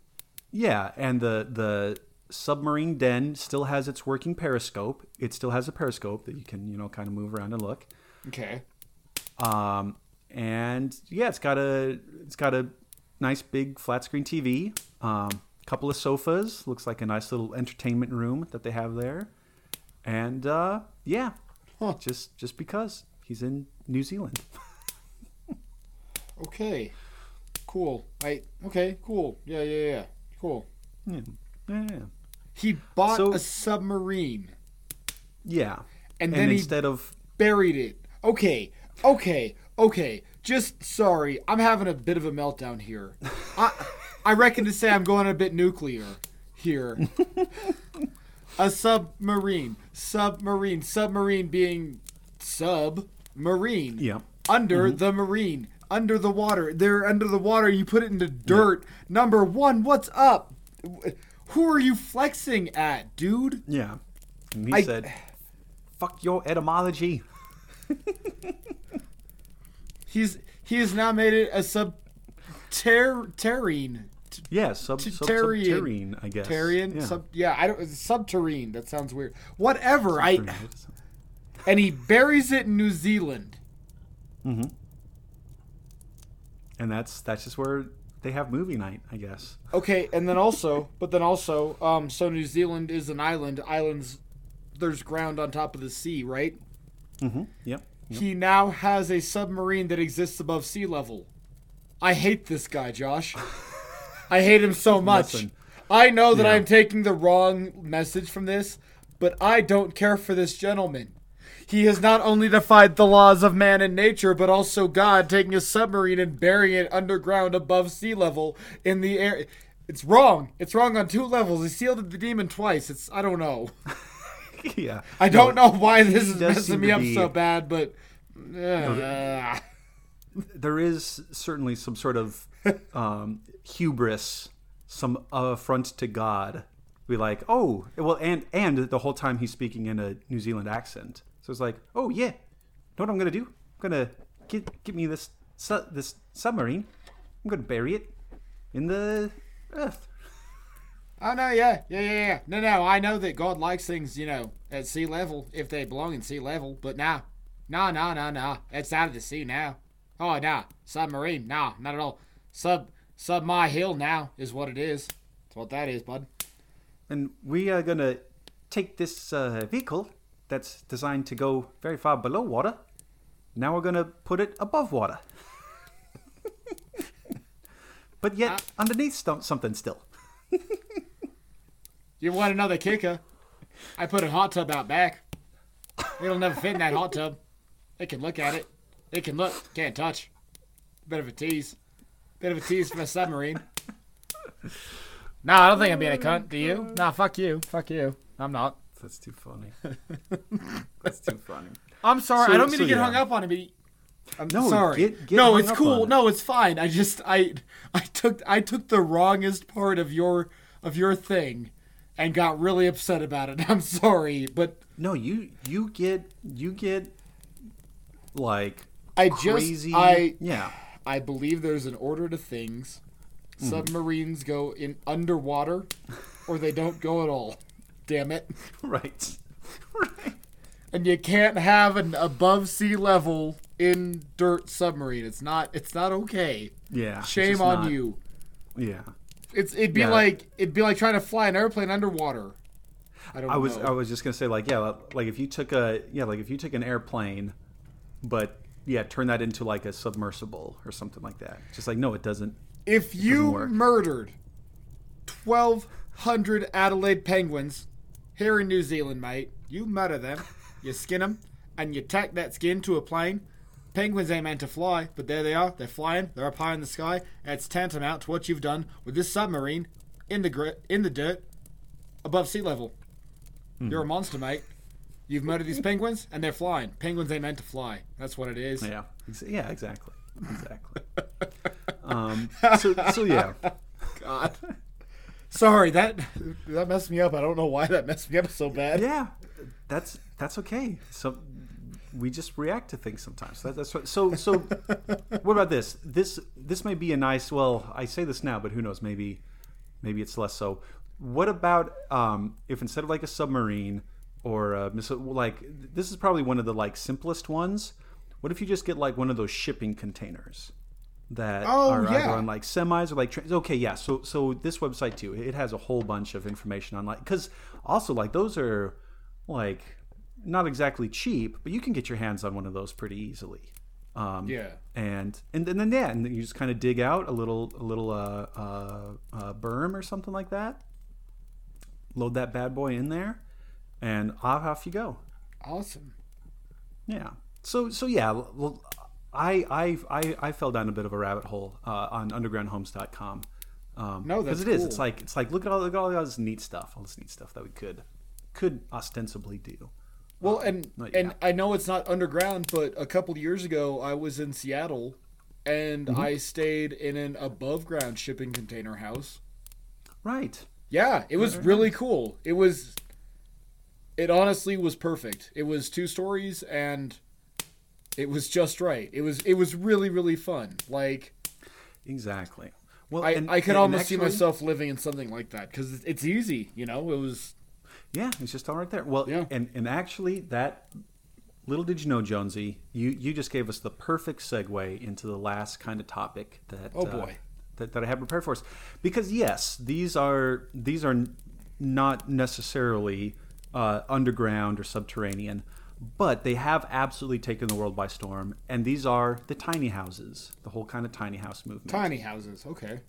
Speaker 3: Yeah, and the the submarine den still has its working periscope. It still has a periscope that you can you know kind of move around and look.
Speaker 2: Okay.
Speaker 3: Um, and yeah, it's got a it's got a nice big flat screen TV. Um, couple of sofas. Looks like a nice little entertainment room that they have there. And uh, yeah,
Speaker 2: Huh.
Speaker 3: just just because he's in New Zealand.
Speaker 2: Okay. Cool. I okay, cool. Yeah, yeah, yeah. Cool.
Speaker 3: Yeah, yeah, yeah.
Speaker 2: He bought
Speaker 3: So-
Speaker 2: a submarine
Speaker 3: yeah.
Speaker 2: and then he
Speaker 3: instead of
Speaker 2: buried it. Okay. Okay. Okay. Just sorry. I'm having a bit of a meltdown here. I I reckon to say I'm going a bit nuclear here. a submarine. Submarine. Submarine being submarine.
Speaker 3: yeah,
Speaker 2: under mm-hmm. the marine, under the water. They're under the water. You put it into dirt. Number one, what's up? Who are you flexing at, dude?
Speaker 3: yeah. And he
Speaker 2: I-
Speaker 3: said, "Fuck your etymology."
Speaker 2: He's he has now made it a sub ter terrene. T-
Speaker 3: Yeah, sub, sub subterrane, I guess.
Speaker 2: Terrian,
Speaker 3: Yeah.
Speaker 2: sub yeah, I don't subterrene. That sounds weird. Whatever. I and he buries it in New Zealand. Mm-hmm.
Speaker 3: And that's that's just where they have movie night, I guess.
Speaker 2: Okay, and then also, but then also, um, so New Zealand is an island. Islands, there's ground on top of the sea, right?
Speaker 3: Mm-hmm. Yep.
Speaker 2: He now has a submarine that exists above sea level. I hate this guy, Josh. I hate him so much.
Speaker 3: Listen.
Speaker 2: I know that
Speaker 3: Yeah.
Speaker 2: I'm taking the wrong message from this, but I don't care for this gentleman. He has not only defied the laws of man and nature, but also God, taking a submarine and burying it underground above sea level in the air. It's wrong. It's wrong on two levels. He sealed the demon twice. It's I don't know.
Speaker 3: yeah.
Speaker 2: I don't know why this is messing me up
Speaker 3: be-
Speaker 2: so bad, but uh,
Speaker 3: There is certainly some sort of um, hubris, some affront to God. Be like, oh, well, and and the whole time he's speaking in a New Zealand accent. So it's like, oh yeah, know what I'm gonna do? I'm gonna get get me this su- this submarine. I'm gonna bury it in the earth.
Speaker 2: Oh no, yeah, yeah, yeah, yeah. No, no, I know that God likes things, you know, at sea level if they belong in sea level, but nah, nah, nah, nah, nah. It's out of the sea now. Oh nah, submarine, nah, not at all. Sub, sub my hill now is what it is. That's what that is, bud.
Speaker 3: And we are gonna take this uh, vehicle that's designed to go very far below water. Now we're gonna put it above water. but yet underneath st- something still.
Speaker 2: You want another kicker? I put a hot tub out back. It'll never fit in that hot tub. It can look at it. It can look, can't touch. Bit of a tease. Bit of a tease from a submarine. Nah, I don't think I'm being a cunt. Do you? Nah, fuck you. Fuck you. I'm not.
Speaker 3: That's too funny. That's too funny.
Speaker 2: I'm sorry.
Speaker 3: So-
Speaker 2: I don't mean
Speaker 3: so
Speaker 2: to get
Speaker 3: yeah.
Speaker 2: hung up on it. But I'm
Speaker 3: No,
Speaker 2: sorry.
Speaker 3: get- get
Speaker 2: no, it's cool.
Speaker 3: it.
Speaker 2: No, it's fine. I just I I took I took the wrongest part of your of your thing and got really upset about it. I'm sorry, but
Speaker 3: No, you you get you get like
Speaker 2: I
Speaker 3: crazy.
Speaker 2: just I
Speaker 3: yeah.
Speaker 2: I believe there's an order to things.
Speaker 3: Mm-hmm.
Speaker 2: Submarines go in underwater, or they don't go at all. Damn it!
Speaker 3: Right. right.
Speaker 2: And you can't have an above sea level in dirt submarine. It's not. It's not okay.
Speaker 3: Yeah.
Speaker 2: Shame on
Speaker 3: not-
Speaker 2: you.
Speaker 3: Yeah.
Speaker 2: It's it'd be
Speaker 3: Yeah.
Speaker 2: like it'd be like trying to fly an airplane underwater. I don't
Speaker 3: I was
Speaker 2: know.
Speaker 3: I was just gonna say like yeah like if you took a yeah like if you took an airplane, but yeah turn that into like a submersible or something like that. Just like no, it doesn't.
Speaker 2: if you
Speaker 3: work.
Speaker 2: murdered twelve hundred Adelaide penguins here in New Zealand, mate, you murder them, you skin them, and you tack that skin to a plane. Penguins ain't meant to fly, but there they are. They're flying. They're up high in the sky. And it's tantamount to what you've done with this submarine in the gr- in the dirt above sea level. Hmm. You're a monster, mate. You've murdered these penguins, and they're flying. Penguins ain't meant to fly. That's what it is.
Speaker 3: Yeah. Yeah. Exactly. Exactly. um. So so yeah.
Speaker 2: God. Sorry, that that messed me up. I don't know why that messed me up so bad.
Speaker 3: Yeah. That's that's okay. So we just react to things sometimes. That, that's what, so so. what about this? This this may be a nice. Well, I say this now, but who knows? Maybe maybe it's less so. What about um, if instead of like a submarine or missile, like this is probably one of the like simplest ones. What if you just get like one of those shipping containers that
Speaker 2: Oh,
Speaker 3: are either on like semis or like trains? Okay, yeah. So so this website too, it has a whole bunch of information on like because also like those are like not exactly cheap, but you can get your hands on one of those pretty easily. Um,
Speaker 2: Yeah.
Speaker 3: and and, and then yeah, and then you just kind of dig out a little a little uh, uh, uh, berm or something like that. Load that bad boy in there, and off off you go.
Speaker 2: Awesome.
Speaker 3: Yeah. So so yeah, well, I I I fell down a bit of a rabbit hole uh, on undergroundhomes.com. Um,
Speaker 2: No, that's
Speaker 3: because it is. It's like it's like look at all look at all this neat stuff, all this neat stuff that we could could ostensibly do.
Speaker 2: Well, and
Speaker 3: Not
Speaker 2: and. I know it's not underground, but a couple years ago I was in Seattle, and
Speaker 3: Mm-hmm.
Speaker 2: I stayed in an above ground shipping container house.
Speaker 3: Right.
Speaker 2: Yeah, it was really cool. It was. It honestly was perfect. It was two stories and it was just right. It was it was really really fun. Like
Speaker 3: Exactly. Well,
Speaker 2: I,
Speaker 3: and-
Speaker 2: I could
Speaker 3: and
Speaker 2: almost see myself living in something like that because it's easy. You know, it was
Speaker 3: Yeah, it's just all right there. Well,
Speaker 2: Yeah.
Speaker 3: and and actually, that little did you know, Jonesy, you you just gave us the perfect segue into the last kind of topic that.
Speaker 2: Oh,
Speaker 3: uh,
Speaker 2: boy.
Speaker 3: that, that I have prepared for us, because yes, these are these are not necessarily uh, underground or subterranean, but they have absolutely taken the world by storm. And these are the tiny houses, the whole kind of tiny house movement
Speaker 2: tiny houses. Okay.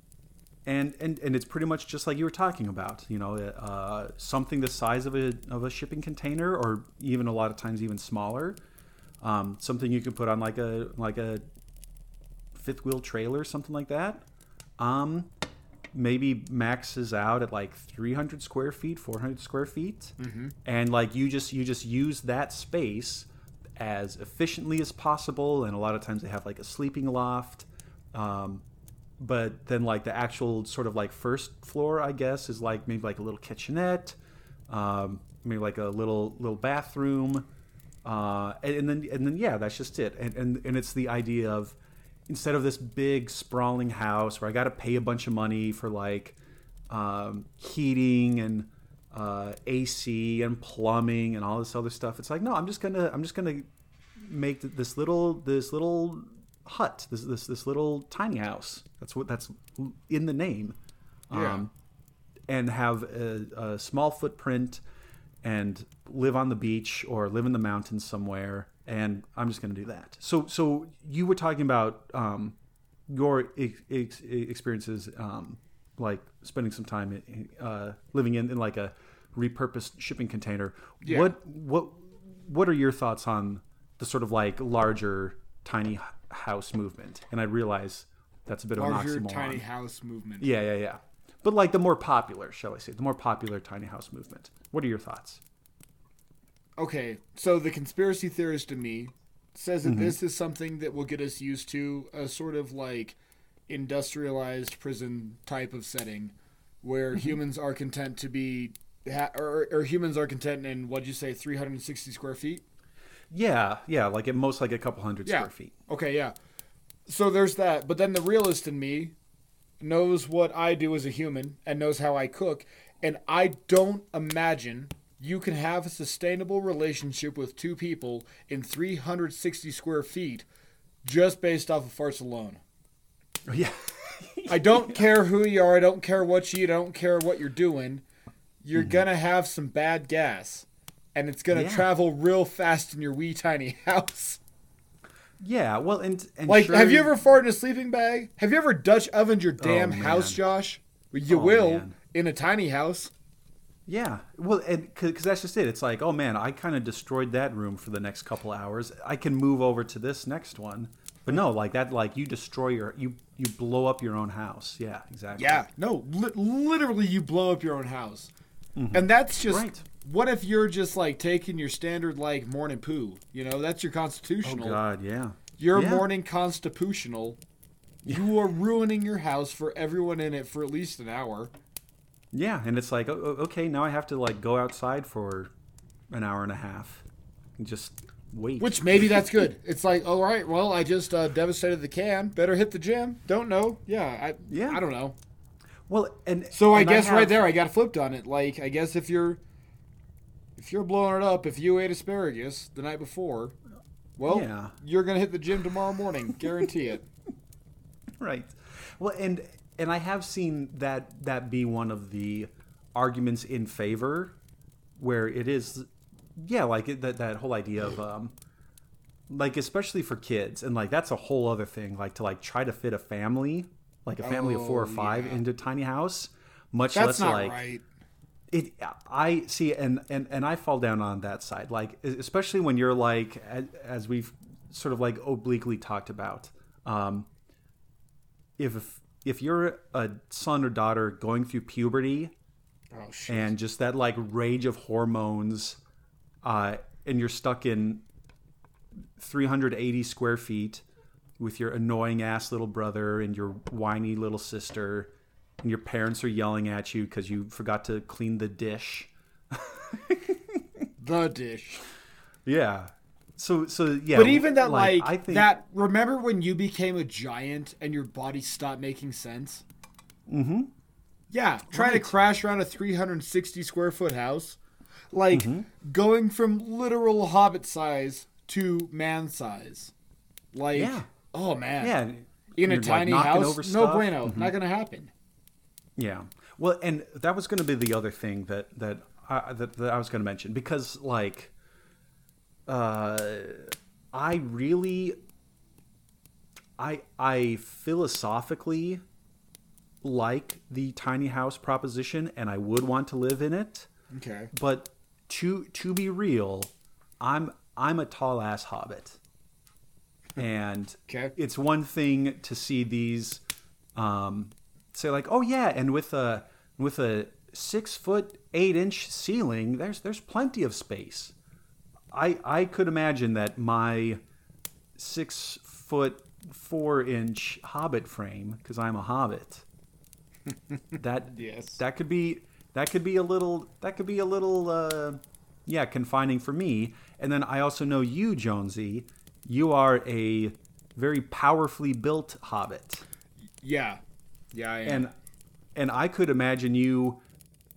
Speaker 3: and and and it's pretty much just like you were talking about you know uh, something the size of a of a shipping container or even a lot of times even smaller um, something you can put on like a like a fifth wheel trailer something like that um, maybe maxes out at like 300 square feet 400 square feet. And like you just you just use that space as efficiently as possible and a lot of times they have like a sleeping loft. Um, but then like the actual sort of like first floor i guess is like maybe like a little kitchenette um, maybe like a little little bathroom. Uh, and, and then and then yeah that's just it. And, and and it's the idea of instead of this big sprawling house where i got to pay a bunch of money for like um, heating and uh, AC and plumbing and all this other stuff. It's like no, I'm just gonna I'm just gonna make this little this little hut this this this little tiny house. That's what that's in the name.
Speaker 2: Yeah.
Speaker 3: Um, and have a, a small footprint and live on the beach or live in the mountains somewhere and i'm just going to do that so so you were talking about um, your ex- ex- experiences um, like spending some time in, uh, living in, in like a repurposed shipping container
Speaker 2: Yeah.
Speaker 3: what what what are your thoughts on the sort of like larger tiny house movement and i realize that's a bit of
Speaker 2: Larger
Speaker 3: an oxymoron
Speaker 2: tiny house movement.
Speaker 3: yeah, yeah, yeah. But like the more popular, shall I say, the more popular tiny house movement. What are your thoughts?
Speaker 2: Okay, so the conspiracy theorist in me says
Speaker 3: Mm-hmm.
Speaker 2: that this is something that will get us used to a sort of like industrialized prison type of setting where
Speaker 3: Mm-hmm.
Speaker 2: humans are content to be ha- or, or humans are content in what'd you say 360 square feet
Speaker 3: Yeah, yeah, like at most like a couple hundred
Speaker 2: Yeah.
Speaker 3: square feet.
Speaker 2: okay yeah so there's that but then the realist in me knows what i do as a human and knows how i cook and i don't imagine you can have a sustainable relationship with two people in 360 square feet just based off of farts alone
Speaker 3: Yeah.
Speaker 2: i don't care who you are i don't care what you eat i don't care what you're doing you're mm-hmm. gonna have some bad gas and it's gonna
Speaker 3: Yeah.
Speaker 2: travel real fast in your wee tiny house
Speaker 3: Yeah, well, and, and
Speaker 2: Like,
Speaker 3: sure-
Speaker 2: have you ever farted in a sleeping bag? Have you ever Dutch ovened your oh, damn
Speaker 3: man.
Speaker 2: house, Josh? You
Speaker 3: Oh,
Speaker 2: will
Speaker 3: man.
Speaker 2: in a tiny house.
Speaker 3: Yeah, well, and because that's just it. It's like, oh man, I kind of destroyed that room for the next couple hours. I can move over to this next one, but no, like that, like you destroy your, you you blow up your own house. Yeah, exactly.
Speaker 2: Yeah, no, li- literally, you blow up your own house, and that's just.
Speaker 3: Mm-hmm. Right.
Speaker 2: What if you're just like taking your standard like morning poo? You know, that's your constitutional. Oh.
Speaker 3: God, yeah.
Speaker 2: Your
Speaker 3: Yeah.
Speaker 2: morning constitutional. You are ruining your house for everyone in it for at least an hour.
Speaker 3: Yeah, and it's like, okay, now I have to like go outside for an hour and a half and just wait.
Speaker 2: Which maybe that's good. It's like, all right, well, I just uh, devastated the can. Better hit the gym. Don't know. Yeah, I
Speaker 3: Yeah.
Speaker 2: I don't know.
Speaker 3: well, and
Speaker 2: So I guess right
Speaker 3: have-
Speaker 2: there, I got flipped on it. Like, I guess if you're if you're blowing it up, if you ate asparagus the night before, well,
Speaker 3: Yeah.
Speaker 2: you're gonna hit the gym tomorrow morning, guarantee it.
Speaker 3: right. Well, and and I have seen that that be one of the arguments in favor, where it is, yeah, like it, that that whole idea of um, like especially for kids, and like that's a whole other thing. Like to like try to fit a family, like a family of four or five,
Speaker 2: yeah.
Speaker 3: into tiny house, much
Speaker 2: That's
Speaker 3: less
Speaker 2: not
Speaker 3: like
Speaker 2: right.
Speaker 3: it i see and and and i fall down on that side like especially when you're like as, as we've sort of like obliquely talked about um if if you're a son or daughter going through puberty
Speaker 2: Oh
Speaker 3: and just that like rage of hormones uh and you're stuck in 380 square feet with your annoying ass little brother and your whiny little sister and your parents are yelling at you because you forgot to clean the dish.
Speaker 2: The dish.
Speaker 3: yeah so so yeah
Speaker 2: But even that, like,
Speaker 3: i think
Speaker 2: that. Remember when you became a giant and your body stopped making sense? Mm-hmm. Yeah, trying to crash around a 360 square foot house, like
Speaker 3: Mm-hmm.
Speaker 2: going from literal hobbit size to man size. Like,
Speaker 3: Yeah.
Speaker 2: oh man,
Speaker 3: yeah
Speaker 2: in a
Speaker 3: you're, like,
Speaker 2: tiny
Speaker 3: knocking
Speaker 2: house, no
Speaker 3: stuff. Mm-hmm.
Speaker 2: bueno, not gonna happen.
Speaker 3: Yeah. Well, and that was going to be the other thing that that I, that, that I was going to mention because like uh I really I I philosophically like the tiny house proposition and I would want to live in it,
Speaker 2: Okay.
Speaker 3: but to to be real, I'm I'm a tall ass hobbit. And
Speaker 2: Okay.
Speaker 3: it's one thing to see these um, say like, oh yeah, and with a with a six foot eight inch ceiling, there's there's plenty of space. I I could imagine that my six foot four inch hobbit frame, because I'm a hobbit, that
Speaker 2: Yes.
Speaker 3: that could be that could be a little that could be a little uh, yeah confining for me. And then I also know you, Jonesy. You are a very powerfully built hobbit,
Speaker 2: Yeah. Yeah, I am.
Speaker 3: and and I could imagine you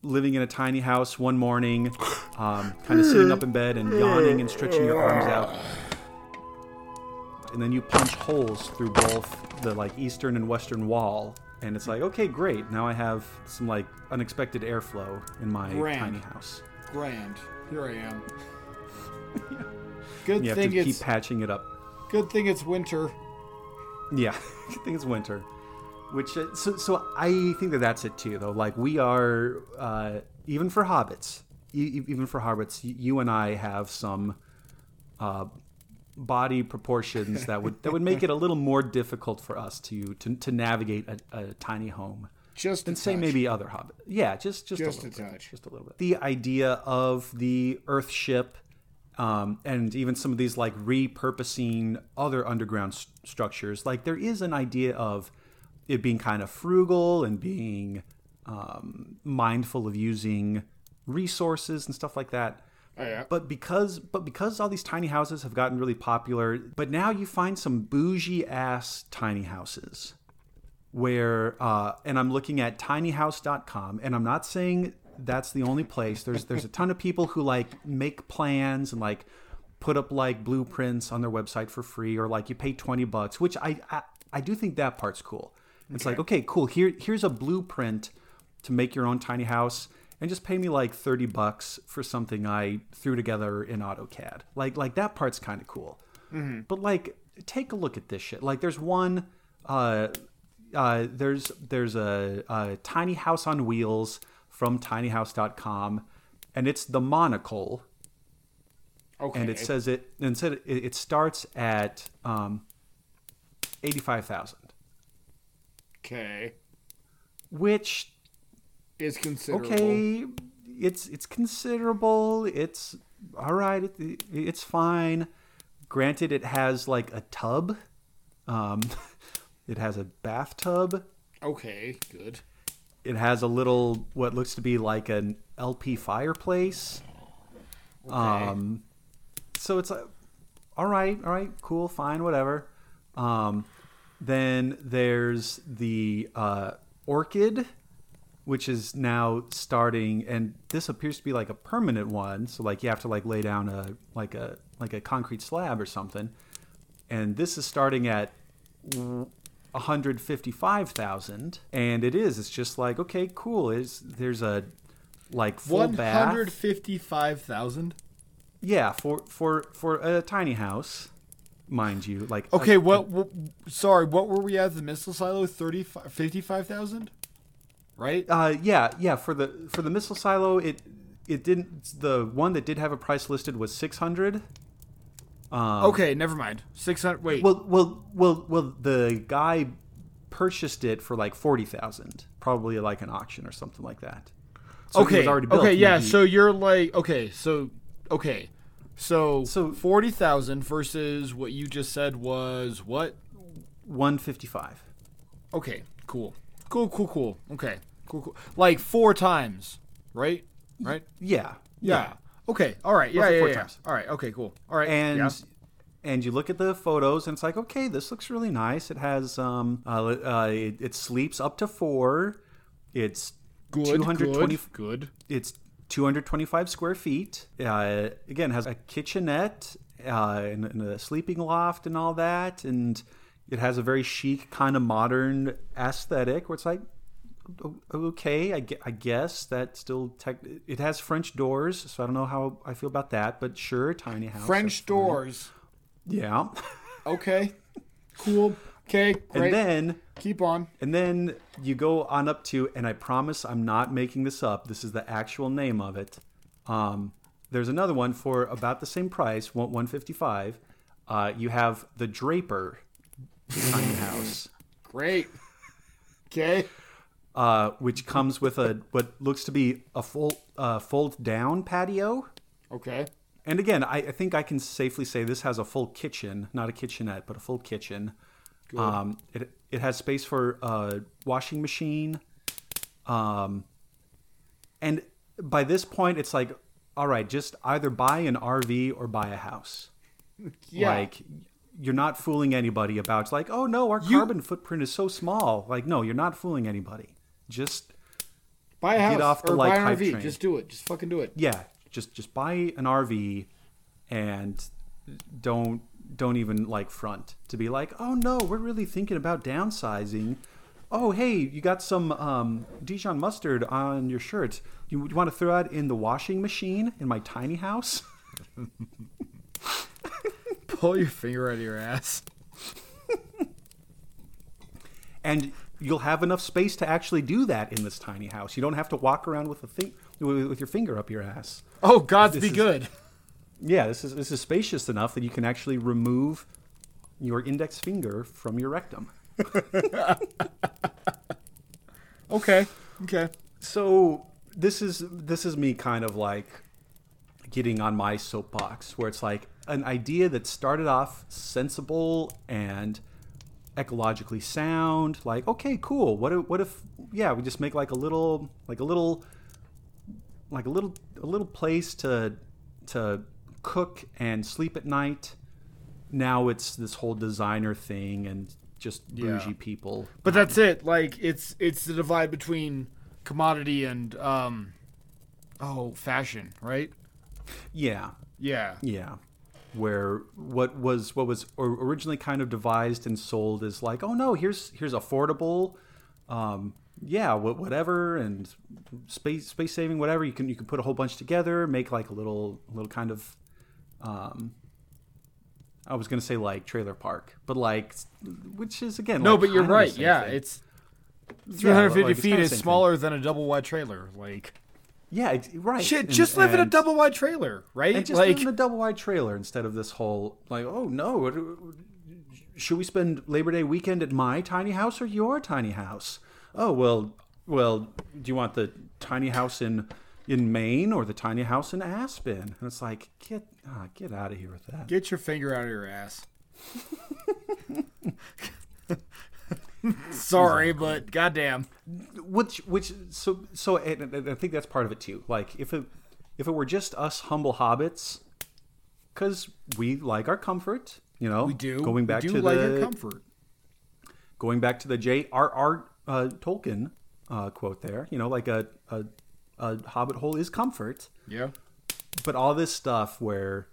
Speaker 3: living in a tiny house one morning, um, kind of sitting up in bed and yawning and stretching your arms out. And then you punch holes through both the like eastern and western wall, and it's like, okay, great. Now I have some like unexpected airflow in my
Speaker 2: Grand.
Speaker 3: tiny house.
Speaker 2: Grand. Here I am. Good thing it's.
Speaker 3: You have
Speaker 2: thing
Speaker 3: to keep patching it up.
Speaker 2: good thing it's winter.
Speaker 3: Yeah, I think it's winter. Which uh, so so I think that that's it too though. Like we are uh, even for hobbits, even for hobbits, you and I have some uh, body proportions that would that would make it a little more difficult for us to to, to navigate a, a tiny home
Speaker 2: Just
Speaker 3: than
Speaker 2: a
Speaker 3: say
Speaker 2: touch.
Speaker 3: maybe other hobbit. Yeah, just just,
Speaker 2: Just
Speaker 3: a
Speaker 2: a
Speaker 3: little bit,
Speaker 2: touch.
Speaker 3: just a little bit. The idea of the Earth ship, um, and even some of these like repurposing other underground s- structures. Like there is an idea of it being kind of frugal and being um, mindful of using resources and stuff like that.
Speaker 2: Oh, yeah.
Speaker 3: But because but because all these tiny houses have gotten really popular, but now you find some bougie ass tiny houses where uh, and I'm looking at tinyhouse.com and I'm not saying that's the only place. There's there's a ton of people who like make plans and like put up like blueprints on their website for free or like you pay 20 bucks, which I I, I do think that part's cool. It's like, okay, cool. Here here's a blueprint to make your own tiny house and just pay me like 30 bucks for something I threw together in AutoCAD. Like like that part's kind of cool. But like take a look at this shit. Like there's one uh uh, there's there's a, a tiny house on wheels from tinyhouse.com and it's the monocle
Speaker 2: Okay.
Speaker 3: and it says it and said it, it starts at um, 85,000
Speaker 2: okay.
Speaker 3: which
Speaker 2: Is considerable.
Speaker 3: okay it's it's considerable it's all right it, it's fine granted it has like a tub um, it has a bathtub
Speaker 2: Okay. Good.
Speaker 3: it has a little what looks to be like an LP fireplace. Um, so it's like, all right, all right, cool, fine, whatever. Um, then there's the uh, orchid, which is now starting, and this appears to be like a permanent one. So like you have to like lay down a like a like a concrete slab or something, and this is starting at 155,000 and it is it's just like okay cool. Is there's a like full
Speaker 2: One
Speaker 3: bath
Speaker 2: hundred fifty-five thousand.
Speaker 3: yeah for for for a tiny house mind you like a-
Speaker 2: Okay. What, what? Sorry. What were we at the missile silo? 35 55,000? Right.
Speaker 3: uh yeah yeah for the for the missile silo it it didn't the one that did have a price listed was 600 um
Speaker 2: Okay. Never mind. Six hundred. Wait.
Speaker 3: well well well well the guy purchased it for like 40,000 probably like an auction or something like that So
Speaker 2: okay.
Speaker 3: already built,
Speaker 2: okay. Yeah. So you're like okay. So okay. So
Speaker 3: So-
Speaker 2: forty thousand versus what you just said was what?
Speaker 3: 155
Speaker 2: Okay. Cool. Cool. Cool. Cool. Okay. Cool. Cool. Like four times, right? Right.
Speaker 3: yeah
Speaker 2: Yeah. Okay. All right. Yeah. Yeah.
Speaker 3: four
Speaker 2: yeah.
Speaker 3: times.
Speaker 2: All right. Okay. Cool. All right.
Speaker 3: and
Speaker 2: yeah.
Speaker 3: and you look at the photos and it's like okay this looks really nice it has um uh, uh it, it sleeps up to four it's
Speaker 2: good.
Speaker 3: 220
Speaker 2: Good. Good.
Speaker 3: it's 225 square feet uh again has a kitchenette uh and, and a sleeping loft and all that and it has a very chic kind of modern aesthetic where it's like okay I, I guess that still tech it has french doors so i don't know how i feel about that but sure tiny house
Speaker 2: French doors.
Speaker 3: yeah
Speaker 2: Okay. Cool. Okay. Great.
Speaker 3: and then
Speaker 2: Keep on.
Speaker 3: and then you go on up to and i promise i'm not making this up this is the actual name of it um, there's another one for about the same price one- 155 uh, you have the draper tiny house
Speaker 2: Great. Okay.
Speaker 3: uh, which comes with a what looks to be a full uh, fold down patio
Speaker 2: Okay.
Speaker 3: and again I, I think i can safely say this has a full kitchen not a kitchenette but a full kitchen um, it, it has space for a washing machine um, and by this point it's like all right just either buy an rv or buy a house
Speaker 2: Yeah.
Speaker 3: like you're not fooling anybody about it's like oh no our
Speaker 2: You-
Speaker 3: carbon footprint is so small like no you're not fooling anybody just
Speaker 2: Buy a house
Speaker 3: Get off the,
Speaker 2: or
Speaker 3: like,
Speaker 2: buy an RV.
Speaker 3: train.
Speaker 2: Just do it. Just fucking do it.
Speaker 3: yeah, just just buy an RV and don't don't even like front to be like, oh no, we're really thinking about downsizing. Oh hey, you got some um, Dijon mustard on your shirt. You, you want to throw it in the washing machine in my tiny house?
Speaker 2: Pull your finger out of your ass.
Speaker 3: and you'll have enough space to actually do that in this tiny house. You don't have to walk around with a thing with with your finger up your ass.
Speaker 2: Oh, God,
Speaker 3: This
Speaker 2: be
Speaker 3: is-
Speaker 2: good.
Speaker 3: Yeah, this is this is spacious enough that you can actually remove your index finger from your rectum.
Speaker 2: Okay. Okay.
Speaker 3: So this is this is me kind of like getting on my soapbox where it's like an idea that started off sensible and ecologically sound like okay cool what if, what if yeah we just make like a little like a little like a little a little place to to cook and sleep at night now it's this whole designer thing and just
Speaker 2: Yeah.
Speaker 3: bougie people
Speaker 2: But that's it. Like it's it's the divide between commodity and um oh, fashion, right?
Speaker 3: yeah
Speaker 2: Yeah.
Speaker 3: Yeah, where what was what was originally kind of devised and sold is like, oh no, here's here's affordable, um, yeah, whatever, and space space saving, whatever. You can you can put a whole bunch together, make like a little little kind of, um, I was gonna say like trailer park, but like, which is again
Speaker 2: No,
Speaker 3: like
Speaker 2: but you're
Speaker 3: kind of the
Speaker 2: right. Yeah,
Speaker 3: thing.
Speaker 2: it's
Speaker 3: Yeah,
Speaker 2: 350
Speaker 3: like,
Speaker 2: feet is
Speaker 3: same thing.
Speaker 2: smaller than a double wide trailer. Like
Speaker 3: Yeah, right.
Speaker 2: shit,
Speaker 3: And-
Speaker 2: just live in a double wide trailer, right?
Speaker 3: and just
Speaker 2: like
Speaker 3: live in a double wide trailer instead of this whole like oh no should we spend labor day weekend at my tiny house or your tiny house oh well well do you want the tiny house in in maine or the tiny house in aspen and it's like get ah, get out of here with that
Speaker 2: get your finger out of your ass. Sorry, but goddamn.
Speaker 3: which which so so I think that's part of it too. Like if it if it were just us humble hobbits, because we like our comfort, you know,
Speaker 2: We do.
Speaker 3: going back
Speaker 2: we do
Speaker 3: to
Speaker 2: like
Speaker 3: the
Speaker 2: your comfort.
Speaker 3: going back to the J.R.R. Uh, Tolkien uh, quote there, you know, like a, a a hobbit hole is comfort,
Speaker 2: Yeah.
Speaker 3: but all this stuff where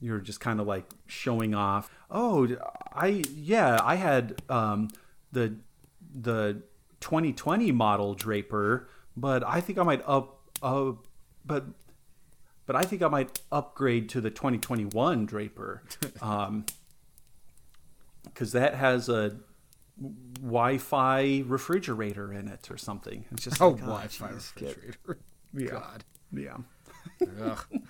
Speaker 3: you're just kind of like showing off. Oh, I yeah, I had um, the the 2020 model Draper, but I think I might up uh, but but I think I might upgrade to the 2021 Draper. Um, because that has a Wi-Fi refrigerator in it or something. It's just
Speaker 2: Oh,
Speaker 3: like, ah,
Speaker 2: Wi-Fi
Speaker 3: geez,
Speaker 2: refrigerator.
Speaker 3: Yeah.
Speaker 2: God.
Speaker 3: yeah.
Speaker 2: Ugh.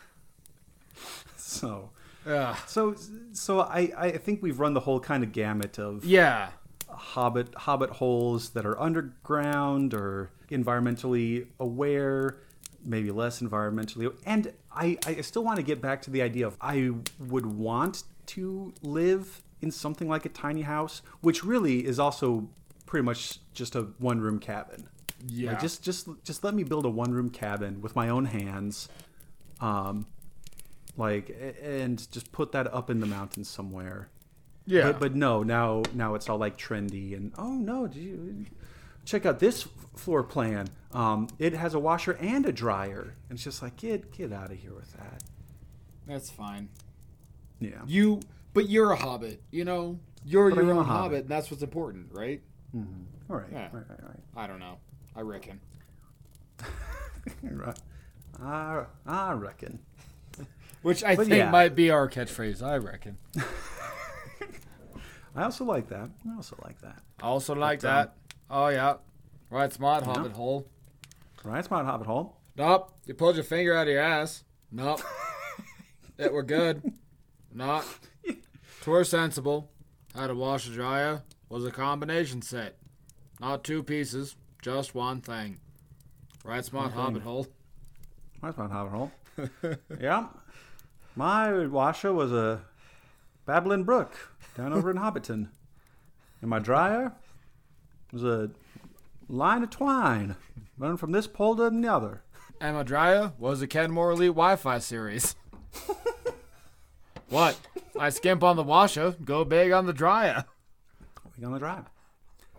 Speaker 3: So
Speaker 2: Ugh.
Speaker 3: so so I I think we've run the whole kind of gamut of
Speaker 2: Yeah.
Speaker 3: hobbit hobbit holes that are underground or environmentally aware maybe less environmentally and I, I still want to get back to the idea of i would want to live in something like a tiny house which really is also pretty much just a one room cabin
Speaker 2: Yeah.
Speaker 3: Like, just just just let me build a one room cabin with my own hands um like and just put that up in the mountains somewhere
Speaker 2: Yeah.
Speaker 3: but, but no, now now it's all like trendy and oh no, did you check out this floor plan? Um, it has a washer and a dryer. And it's just like get get out of here with that.
Speaker 2: That's fine.
Speaker 3: Yeah.
Speaker 2: You, but you're a hobbit. You know, you're
Speaker 3: But
Speaker 2: your own hobbit.
Speaker 3: hobbit.
Speaker 2: and that's what's important, right?
Speaker 3: All right.
Speaker 2: Yeah.
Speaker 3: Right. Right. Right.
Speaker 2: I don't know. I reckon.
Speaker 3: right. I, I reckon.
Speaker 2: Which I
Speaker 3: But
Speaker 2: think
Speaker 3: yeah.
Speaker 2: might be our catchphrase. I reckon.
Speaker 3: I also like that. I also like that.
Speaker 2: I also like
Speaker 3: But, um,
Speaker 2: that. Oh yeah. Right, smart hobbit hole.
Speaker 3: Right, Smart Hobbit Hole.
Speaker 2: Nope. You pulled your finger out of your ass. Nope. that we're good. Not. Twere sensible. Had a washer dryer. Was a combination set. Not two pieces. Just one thing. Right, smart
Speaker 3: thing.
Speaker 2: hobbit hole.
Speaker 3: Right, Smart Hobbit Hole. yeah. My washer was a babbling brook down over in Hobbiton. And my dryer was a line of twine running from this pole to the other.
Speaker 2: And my dryer was a Kenmore Elite Wi-Fi series. what? I skimp on the washer, go big on the dryer.
Speaker 3: We on the dryer.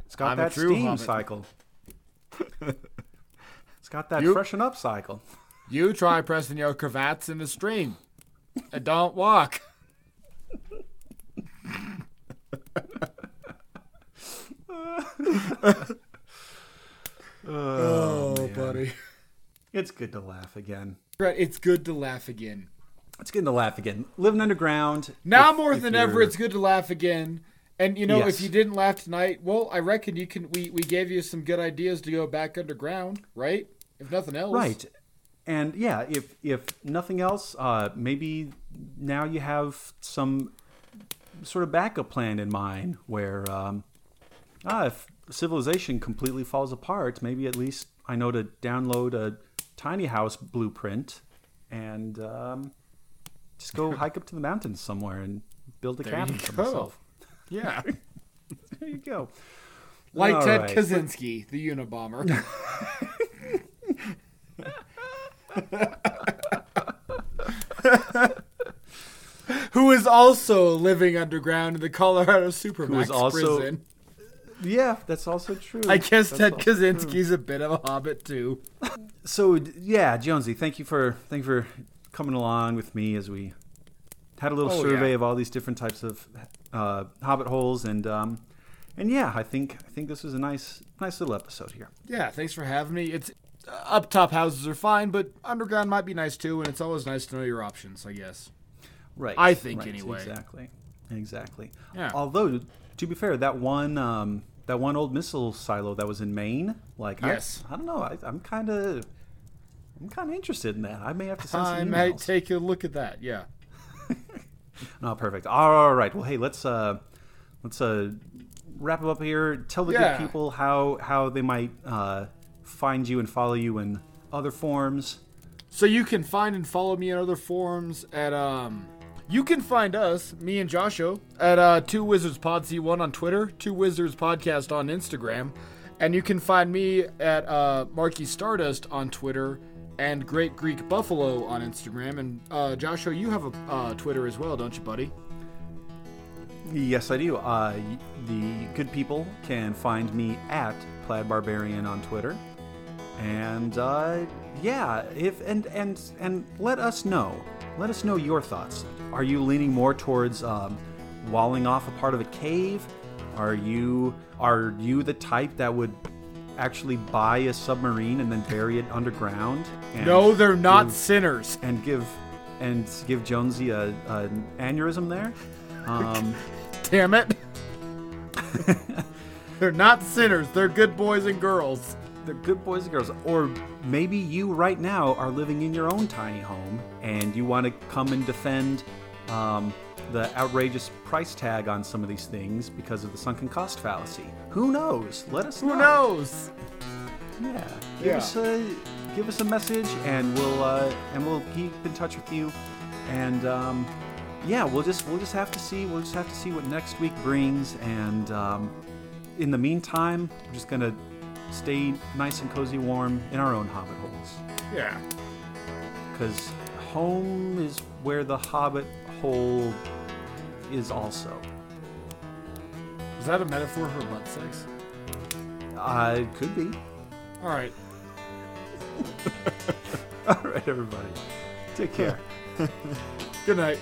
Speaker 3: It's got
Speaker 2: I'm
Speaker 3: that
Speaker 2: true
Speaker 3: steam
Speaker 2: hobbit.
Speaker 3: cycle. It's got that
Speaker 2: You-
Speaker 3: freshen up cycle.
Speaker 2: You try pressing your cravats in the stream. And don't walk. oh, oh buddy.
Speaker 3: It's good to laugh again.
Speaker 2: Right, It's good to laugh again.
Speaker 3: It's good to laugh again. Living underground.
Speaker 2: Now
Speaker 3: if-
Speaker 2: more
Speaker 3: if
Speaker 2: than ever,
Speaker 3: you're-
Speaker 2: it's good to laugh again. And you know,
Speaker 3: Yes.
Speaker 2: if you didn't laugh tonight, well, I reckon you can. We we gave you some good ideas to go back underground, right? If nothing else,
Speaker 3: right. And yeah, if if nothing else, uh, maybe now you have some sort of backup plan in mind where, um, ah, if civilization completely falls apart, maybe at least I know to download a tiny house blueprint and um, just go hike up to the mountains somewhere and build a
Speaker 2: There
Speaker 3: cabin
Speaker 2: you
Speaker 3: for
Speaker 2: go.
Speaker 3: myself.
Speaker 2: Yeah,
Speaker 3: There you go.
Speaker 2: like
Speaker 3: All
Speaker 2: Ted
Speaker 3: right.
Speaker 2: Kaczynski, the Unabomber. Who is also living underground in the Colorado Supermax
Speaker 3: also-
Speaker 2: prison.
Speaker 3: Yeah, that's also true.
Speaker 2: I guess
Speaker 3: That's
Speaker 2: Ted
Speaker 3: also true.
Speaker 2: A bit of a hobbit too.
Speaker 3: So yeah, Jonesy, thank you for thank you for coming along with me as we had a little
Speaker 2: Oh,
Speaker 3: survey
Speaker 2: yeah.
Speaker 3: of all these different types of uh, hobbit holes, and um, and yeah, I think I think this was a nice nice little episode here.
Speaker 2: Yeah, thanks for having me. It's uh, up top houses are fine, but underground might be nice too, and it's always nice to know your options. I guess.
Speaker 3: Right.
Speaker 2: I think
Speaker 3: right,
Speaker 2: anyway.
Speaker 3: Exactly. Exactly.
Speaker 2: Yeah.
Speaker 3: Although to be fair, that one um, that one old missile silo that was in Maine, like
Speaker 2: Yes.
Speaker 3: I, I don't know, I, I'm kind of I'm kind of interested in that. I may have to send
Speaker 2: I
Speaker 3: some
Speaker 2: might
Speaker 3: emails.
Speaker 2: take a look at that. Yeah.
Speaker 3: Oh, perfect. All right. Well, hey, let's uh, let's uh, wrap up here. Tell the
Speaker 2: Yeah.
Speaker 3: good people how how they might uh, find you and follow you in other forms.
Speaker 2: So you can find and follow me in other forums at um. You can find us, me and Joshua, at uh, Two Wizards Pod C1 on Twitter, Two Wizards Podcast on Instagram, and you can find me at uh, Marky Stardust on Twitter and Great Greek Buffalo on Instagram. And uh, Joshua, you have a uh, Twitter as well, don't you, buddy?
Speaker 3: Yes, I do. Uh, the good people can find me at Plaid Barbarian on Twitter, and uh, yeah, if and and and let us know. Let us know your thoughts. Are you leaning more towards um, walling off a part of a cave? Are you are you the type that would actually buy a submarine and then bury it underground? And
Speaker 2: No, they're not
Speaker 3: give-
Speaker 2: sinners.
Speaker 3: and give and give Jonesy a, an aneurysm there. Um,
Speaker 2: Damn it. they're not sinners. They're good boys and girls.
Speaker 3: They're good boys and girls. Or maybe you right now are living in your own tiny home and you want to come and defend um, the outrageous price tag on some of these things because of the sunken cost fallacy. Who knows? Let us know.
Speaker 2: Who knows?
Speaker 3: Yeah. Give
Speaker 2: Yeah.
Speaker 3: us a give us a message and we'll uh, and we'll keep in touch with you. And um, yeah, we'll just we'll just have to see we'll just have to see what next week brings. And um, in the meantime, we're just gonna stay nice and cozy, warm in our own hobbit holes.
Speaker 2: Yeah.
Speaker 3: Because home is where the hobbit hole is also.
Speaker 2: Is that a metaphor for butt sex?
Speaker 3: Uh, it could be.
Speaker 2: All right.
Speaker 3: All right, everybody. Take care.
Speaker 2: Good night.